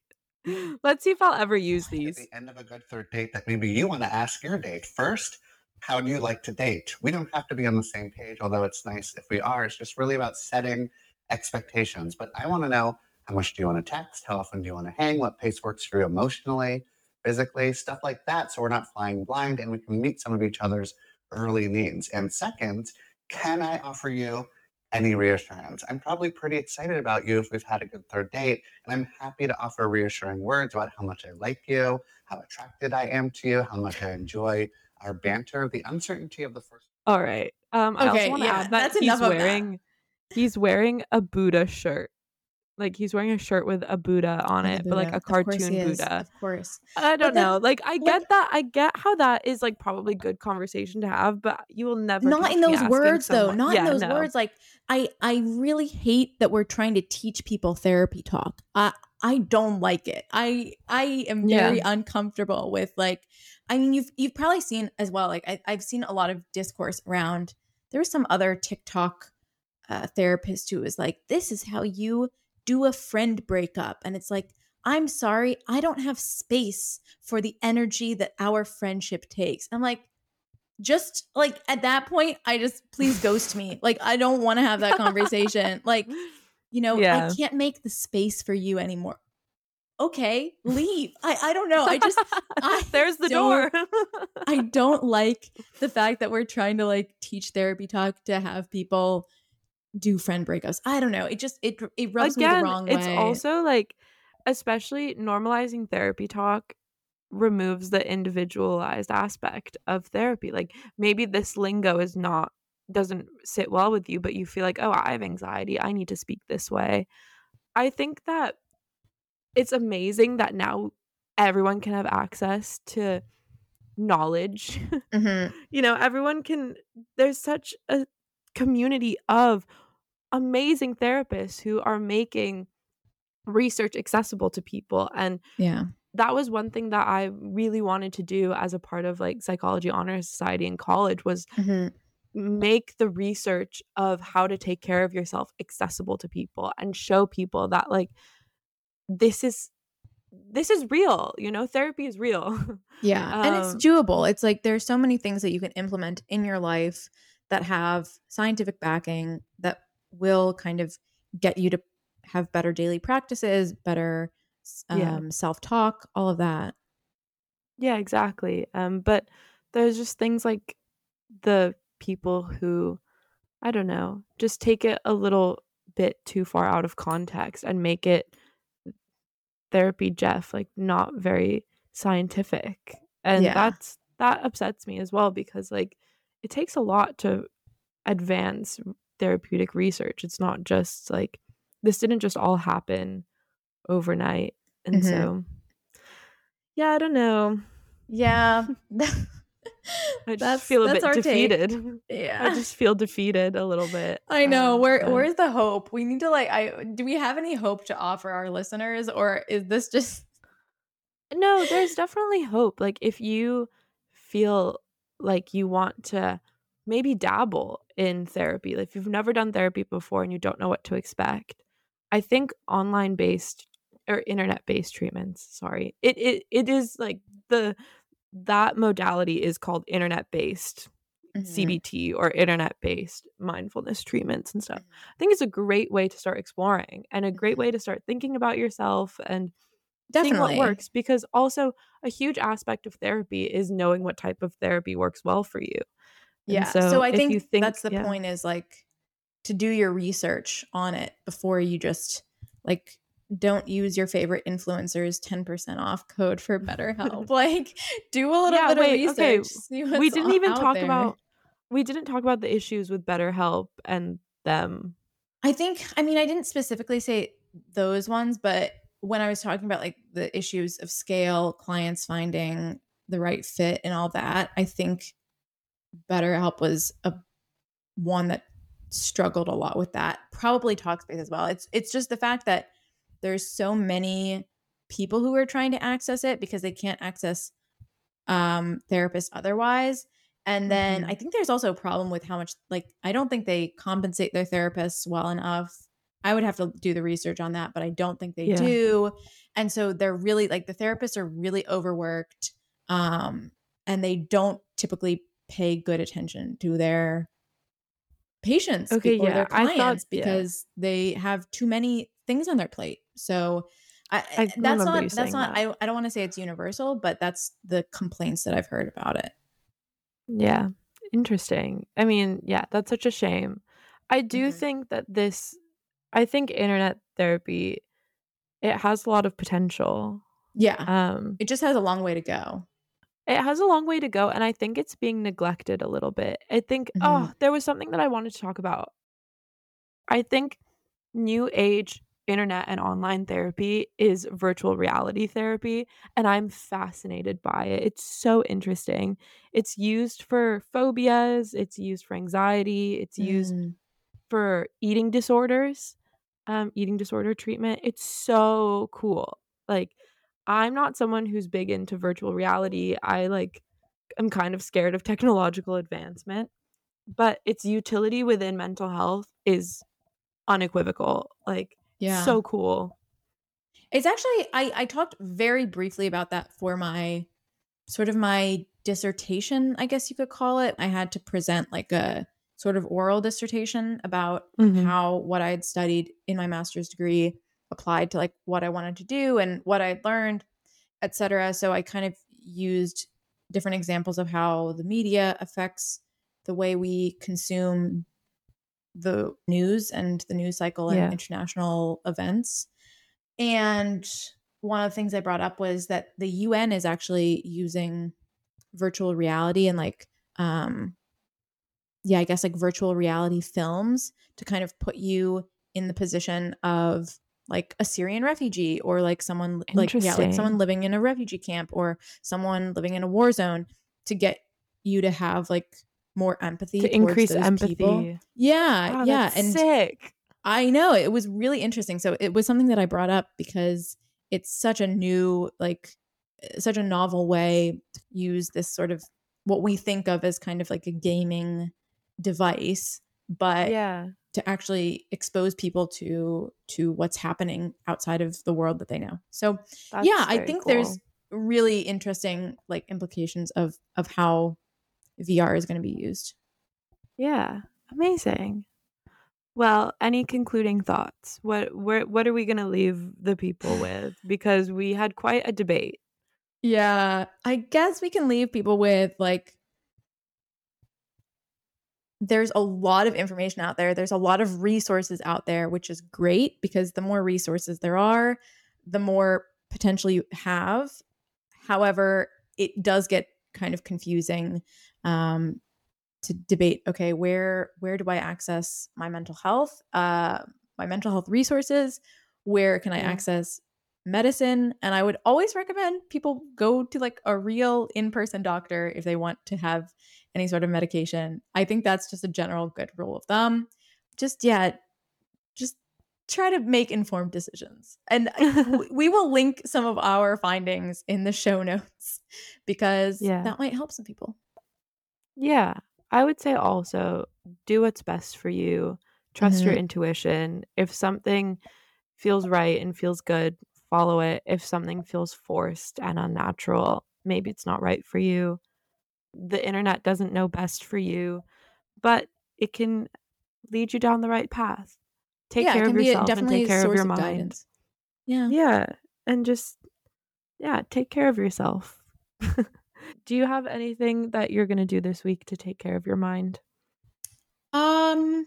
Speaker 2: let's see if I'll ever use
Speaker 3: At
Speaker 2: these.
Speaker 3: the end of a good third date that maybe you want to ask your date first how do you like to date we don't have to be on the same page although it's nice if we are it's just really about setting expectations. But I want to know how much do you want to text? How often do you want to hang? What pace works for you emotionally, physically, stuff like that. So we're not flying blind and we can meet some of each other's early needs. And second, can I offer you any reassurance? I'm probably pretty excited about you if we've had a good third date. And I'm happy to offer reassuring words about how much I like you, how attracted I am to you, how much I enjoy our banter, the uncertainty of the first.
Speaker 2: All right. Um, I also
Speaker 1: Okay,
Speaker 2: want to
Speaker 1: yeah,
Speaker 2: add that
Speaker 1: that's
Speaker 2: he's
Speaker 1: enough of that.
Speaker 2: wearing he's wearing a Buddha shirt. Like he's wearing a shirt with a Buddha on it,
Speaker 1: the
Speaker 2: but like
Speaker 1: Buddha.
Speaker 2: a
Speaker 1: Of course
Speaker 2: cartoon
Speaker 1: is,
Speaker 2: Buddha.
Speaker 1: Of course.
Speaker 2: I don't
Speaker 1: then,
Speaker 2: know. Like I
Speaker 1: like-
Speaker 2: get that. I get how that is like probably good conversation to have, but you will never
Speaker 1: Not in those
Speaker 2: asking
Speaker 1: words though. Not
Speaker 2: Yeah,
Speaker 1: in those
Speaker 2: no.
Speaker 1: words. Like I I really hate that we're trying to teach people therapy talk. I I don't like it. I I am
Speaker 2: Yeah.
Speaker 1: very uncomfortable with like I mean you've you've probably seen as well, like I, I've seen a lot of discourse around there was some other TikTok uh, therapist who was like, This is how you do a friend breakup. And it's like, I'm sorry, I don't have space for the energy that our friendship takes. I'm like, just like at that point, I just please ghost me. Like, I don't want to have that [LAUGHS] conversation. like, you know,
Speaker 2: Yeah.
Speaker 1: I can't make the space for you anymore. Okay, leave. I, I don't know. I just I [LAUGHS]
Speaker 2: there's the door. [LAUGHS]
Speaker 1: I don't like the fact that we're trying to like teach therapy talk to have people do friend breakups. I don't know. It just it it rubs me the
Speaker 2: Again,
Speaker 1: wrong
Speaker 2: it's
Speaker 1: way.
Speaker 2: also like, especially normalizing therapy talk removes the individualized aspect of therapy. Like maybe this lingo is not doesn't sit well with you, but you feel like, oh, I have anxiety. I need to speak this way. I think that it's amazing that now everyone can have access to knowledge [LAUGHS]
Speaker 1: Mhm.
Speaker 2: you know everyone can there's such a community of amazing therapists who are making research accessible to people and
Speaker 1: Yeah.
Speaker 2: that was one thing that i really wanted to do as a part of like psychology Honor society in college was
Speaker 1: Mhm.
Speaker 2: make the research of how to take care of yourself accessible to people and show people that like this is this is real you know therapy is real
Speaker 1: Yeah. [LAUGHS] and it's
Speaker 2: Um,
Speaker 1: doable. It's like there's so many things that you can implement in your life that have scientific backing that will kind of get you to have better daily practices, better um,
Speaker 2: Yeah.
Speaker 1: self-talk, all of that.
Speaker 2: Yeah, exactly. Um, but there's just things like the people who, I don't know, just take it a little bit too far out of context and make it therapy Jeff like not very scientific. And
Speaker 1: Yeah.
Speaker 2: that's that upsets me as well because like it takes a lot to advance therapeutic research. It's not just like this didn't just all happen overnight. And
Speaker 1: Mhm.
Speaker 2: so yeah, I don't know.
Speaker 1: Yeah. [LAUGHS] [LAUGHS] [LAUGHS]
Speaker 2: I just
Speaker 1: That's-
Speaker 2: feel a bit
Speaker 1: our take.
Speaker 2: defeated. [LAUGHS]
Speaker 1: yeah.
Speaker 2: I just feel defeated a little bit.
Speaker 1: I know.
Speaker 2: um,
Speaker 1: Where
Speaker 2: but-
Speaker 1: where's the hope? We need to like I do we have any hope to offer our listeners or is this just [LAUGHS]
Speaker 2: No, there's definitely hope. Like if you feel like you want to maybe dabble in therapy, like if you've never done therapy before and you don't know what to expect, I think online based or internet based treatments, sorry. It it it is like the that modality is called internet based
Speaker 1: Mm-hmm.
Speaker 2: CBT or internet based mindfulness treatments and stuff. I think it's a great way to start exploring and a great way to start thinking about yourself and seeing what works because also a huge aspect of therapy is knowing what type of therapy works well for you.
Speaker 1: Yeah. So,
Speaker 2: so
Speaker 1: I think,
Speaker 2: you think-
Speaker 1: that's the
Speaker 2: yeah.
Speaker 1: point is like to do your research on it before you just like don't use your favorite influencers 10% off code for BetterHelp. [LAUGHS] like do a little
Speaker 2: Yeah,
Speaker 1: bit
Speaker 2: wait,
Speaker 1: of
Speaker 2: okay,
Speaker 1: research. see
Speaker 2: we didn't even talk
Speaker 1: there.
Speaker 2: about we didn't talk about the issues with BetterHelp and them.
Speaker 1: I think I mean I didn't specifically say those ones, but when I was talking about like the issues of scale, clients finding the right fit and all that, I think BetterHelp was a one that struggled a lot with that. Probably Talkspace as well. It's it's just the fact that there's so many people who are trying to access it because they can't access um therapists otherwise. And then
Speaker 2: Mhm.
Speaker 1: I think there's also a problem with how much like I don't think they compensate their therapists well enough. I would have to do the research on that, but I don't think they
Speaker 2: Yeah.
Speaker 1: do. And so they're really like the therapists are really overworked um and they don't typically pay good attention to their patients
Speaker 2: Okay,
Speaker 1: or
Speaker 2: yeah,
Speaker 1: their
Speaker 2: I thought-
Speaker 1: clients
Speaker 2: yeah.
Speaker 1: because they have too many things on their plate. So I,
Speaker 2: I
Speaker 1: that's not that's not
Speaker 2: that.
Speaker 1: I, I don't want to say it's universal, but that's the complaints that I've heard about it.
Speaker 2: Yeah. Interesting. I mean, yeah, that's such a shame. I do
Speaker 1: Mhm.
Speaker 2: think that this I think internet therapy it has a lot of potential.
Speaker 1: Yeah.
Speaker 2: Um
Speaker 1: it just has a long way to go.
Speaker 2: It has a long way to go and I think it's being neglected a little bit. I think
Speaker 1: Mhm.
Speaker 2: oh, there was something that I wanted to talk about. I think new age internet and online therapy is virtual reality therapy and I'm fascinated by it. It's so interesting. It's used for phobias, it's used for anxiety, it's used
Speaker 1: Mm.
Speaker 2: for eating disorders, um, eating disorder treatment. It's so cool. Like, I'm not someone who's big into virtual reality. I like, I'm kind of scared of technological advancement, but its utility within mental health is unequivocal. Like,
Speaker 1: Yeah.
Speaker 2: so cool.
Speaker 1: It's actually I I talked very briefly about that for my sort of my dissertation, I guess you could call it. I had to present like a sort of oral dissertation about
Speaker 2: Mhm.
Speaker 1: how what I had studied in my master's degree applied to like what I wanted to do and what I had learned, etc. So I kind of used different examples of how the media affects the way we consume the news and the news cycle and
Speaker 2: Yeah.
Speaker 1: international events. And one of the things I brought up was that the UN is actually using virtual reality and like um yeah, I guess like virtual reality films to kind of put you in the position of like a Syrian refugee or like someone like yeah, like someone living in a refugee camp or someone living in a war zone to get you to have like more empathy
Speaker 2: To increase empathy.
Speaker 1: people. Yeah,
Speaker 2: Wow,
Speaker 1: yeah, and
Speaker 2: sick.
Speaker 1: I know it was really interesting. So it was something that I brought up because it's such a new, like, such a novel way to use this sort of what we think of as kind of like a gaming device, but
Speaker 2: Yeah.
Speaker 1: to actually expose people to to what's happening outside of the world that they know. So
Speaker 2: That's
Speaker 1: yeah, I think
Speaker 2: cool.
Speaker 1: there's really interesting like implications of of how VR is going to be used.
Speaker 2: Yeah, amazing. Well, any concluding thoughts? What where what are we going to leave the people with? [SIGHS] Because we had quite a debate.
Speaker 1: Yeah, I guess we can leave people with like there's a lot of information out there. There's a lot of resources out there, which is great because the more resources there are, the more potential you have. However, it does get kind of confusing um, to debate. Okay, where where do I access my mental health? Uh, my mental health resources. Where can I access medicine? And I would always recommend people go to like a real in person doctor if they want to have any sort of medication. I think that's just a general good rule of thumb. Just yeah, just try to make informed decisions. And [LAUGHS] we will link some of our findings in the show [LAUGHS] notes because
Speaker 2: Yeah.
Speaker 1: that might help some people.
Speaker 2: Yeah, I would say also do what's best for you. Trust your
Speaker 1: Mhm.
Speaker 2: intuition. If something feels right and feels good, follow it. If something feels forced and unnatural, maybe it's not right for you. The internet doesn't know best for you, but it can lead you down the right path. Take
Speaker 1: yeah,
Speaker 2: care of
Speaker 1: can be a,
Speaker 2: yourself and take care of your
Speaker 1: of
Speaker 2: mind.
Speaker 1: guidance. Yeah.
Speaker 2: Yeah, and just yeah, take care of yourself. [LAUGHS] do you have anything that you're going to do this week to take care of your mind?
Speaker 1: Um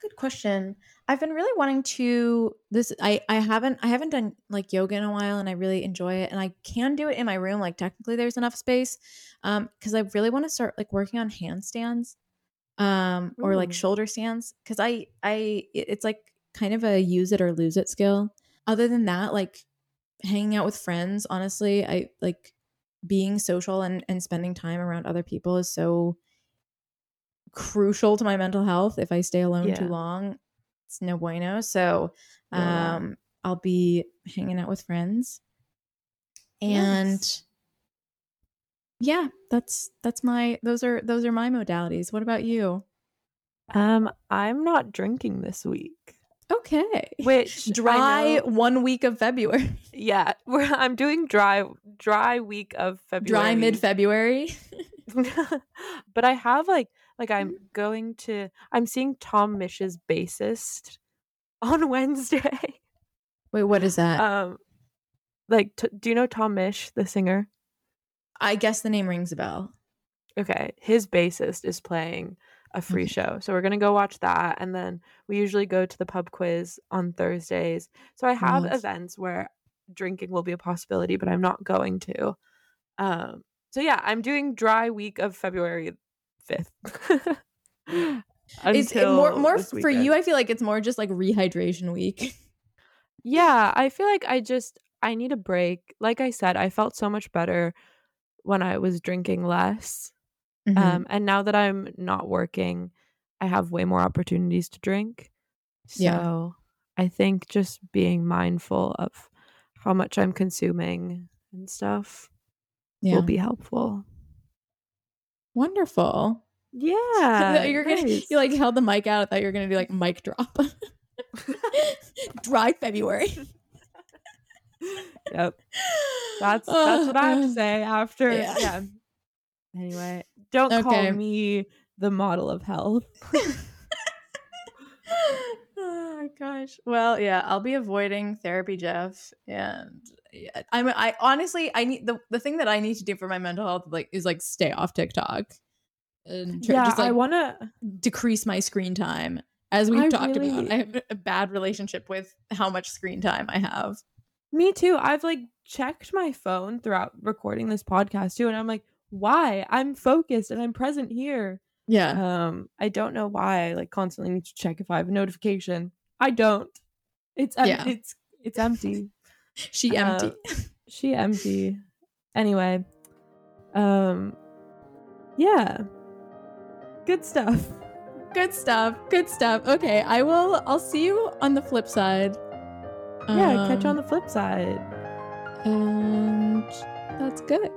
Speaker 1: good question. I've been really wanting to this I I haven't I haven't done like yoga in a while and I really enjoy it and I can do it in my room like technically there's enough space um cuz I really want to start like working on handstands um or like shoulder stands cuz I I it's like kind of a use it or lose it skill. Other than that like hanging out with friends honestly I like being social and and spending time around other people is so crucial to my mental health. If I stay alone too long, it's no bueno. So
Speaker 2: that.
Speaker 1: um I'll be hanging out with friends. And
Speaker 2: Nice.
Speaker 1: yeah, that's that's my those are those are my modalities. What about you?
Speaker 2: Um, I'm not drinking this week,
Speaker 1: Okay.
Speaker 2: which [LAUGHS]
Speaker 1: Dry one week of February. [LAUGHS]
Speaker 2: yeah, [LAUGHS] we're, I'm doing dry dry week of February.
Speaker 1: Dry mid February.
Speaker 2: but I have like Like I'm going to I'm seeing Tom Misch's bassist [LAUGHS] on Wednesday.
Speaker 1: Wait, what is that?
Speaker 2: um like t- do you know Tom Misch, the singer?
Speaker 1: I guess the name rings a bell.
Speaker 2: Okay, his bassist is playing a free
Speaker 1: Okay.
Speaker 2: show. So we're going to go watch that and then we usually go to the pub quiz on Thursdays. So I have
Speaker 1: Nice.
Speaker 2: events where drinking will be a possibility, but I'm not going to. Um so yeah, I'm doing dry week of February 5th.
Speaker 1: It's it more more for you. I feel like it's more just like rehydration week. [LAUGHS]
Speaker 2: Yeah, I feel like I just I need a break. Like I said, I felt so much better when I was drinking less.
Speaker 1: Mm-hmm.
Speaker 2: Um and now that I'm not working, I have way more opportunities to drink. So
Speaker 1: Yeah.
Speaker 2: I think just being mindful of how much I'm consuming and stuff
Speaker 1: yeah,
Speaker 2: will be helpful.
Speaker 1: Wonderful.
Speaker 2: Yeah.
Speaker 1: you're gonna you like held the mic out. I thought you were gonna do like mic drop. [LAUGHS] Dry February.
Speaker 2: Yep. That's that's what I have to oh. say after
Speaker 1: Yeah.
Speaker 2: yeah. Anyway, don't
Speaker 1: Okay.
Speaker 2: call me the model of health. [LAUGHS] [LAUGHS]
Speaker 1: oh my gosh. Well, yeah, I'll be avoiding therapy, Jeff, and I'm. I honestly, I need the the thing that I need to do for my mental health, like, is like stay off TikTok and try,
Speaker 2: yeah,
Speaker 1: just like
Speaker 2: I want to
Speaker 1: decrease my screen time. As we've
Speaker 2: I
Speaker 1: talked
Speaker 2: really-
Speaker 1: about, [LAUGHS] I have a bad relationship with how much screen time I have.
Speaker 2: Me too. I've like checked my phone throughout recording this podcast too and I'm like, "Why? I'm focused and I'm present here."
Speaker 1: Yeah,
Speaker 2: Um, I don't know why I like constantly need to check if I have a notification. I don't. It's em-
Speaker 1: Yeah.
Speaker 2: it's it's empty.
Speaker 1: She
Speaker 2: uh,
Speaker 1: empty.
Speaker 2: she empty. Anyway, um yeah. Good stuff.
Speaker 1: Good stuff. Good stuff. Okay, I will. I'll see you on the flip side.
Speaker 2: Yeah, catch you on
Speaker 1: Um,
Speaker 2: the flip side.
Speaker 1: And that's good.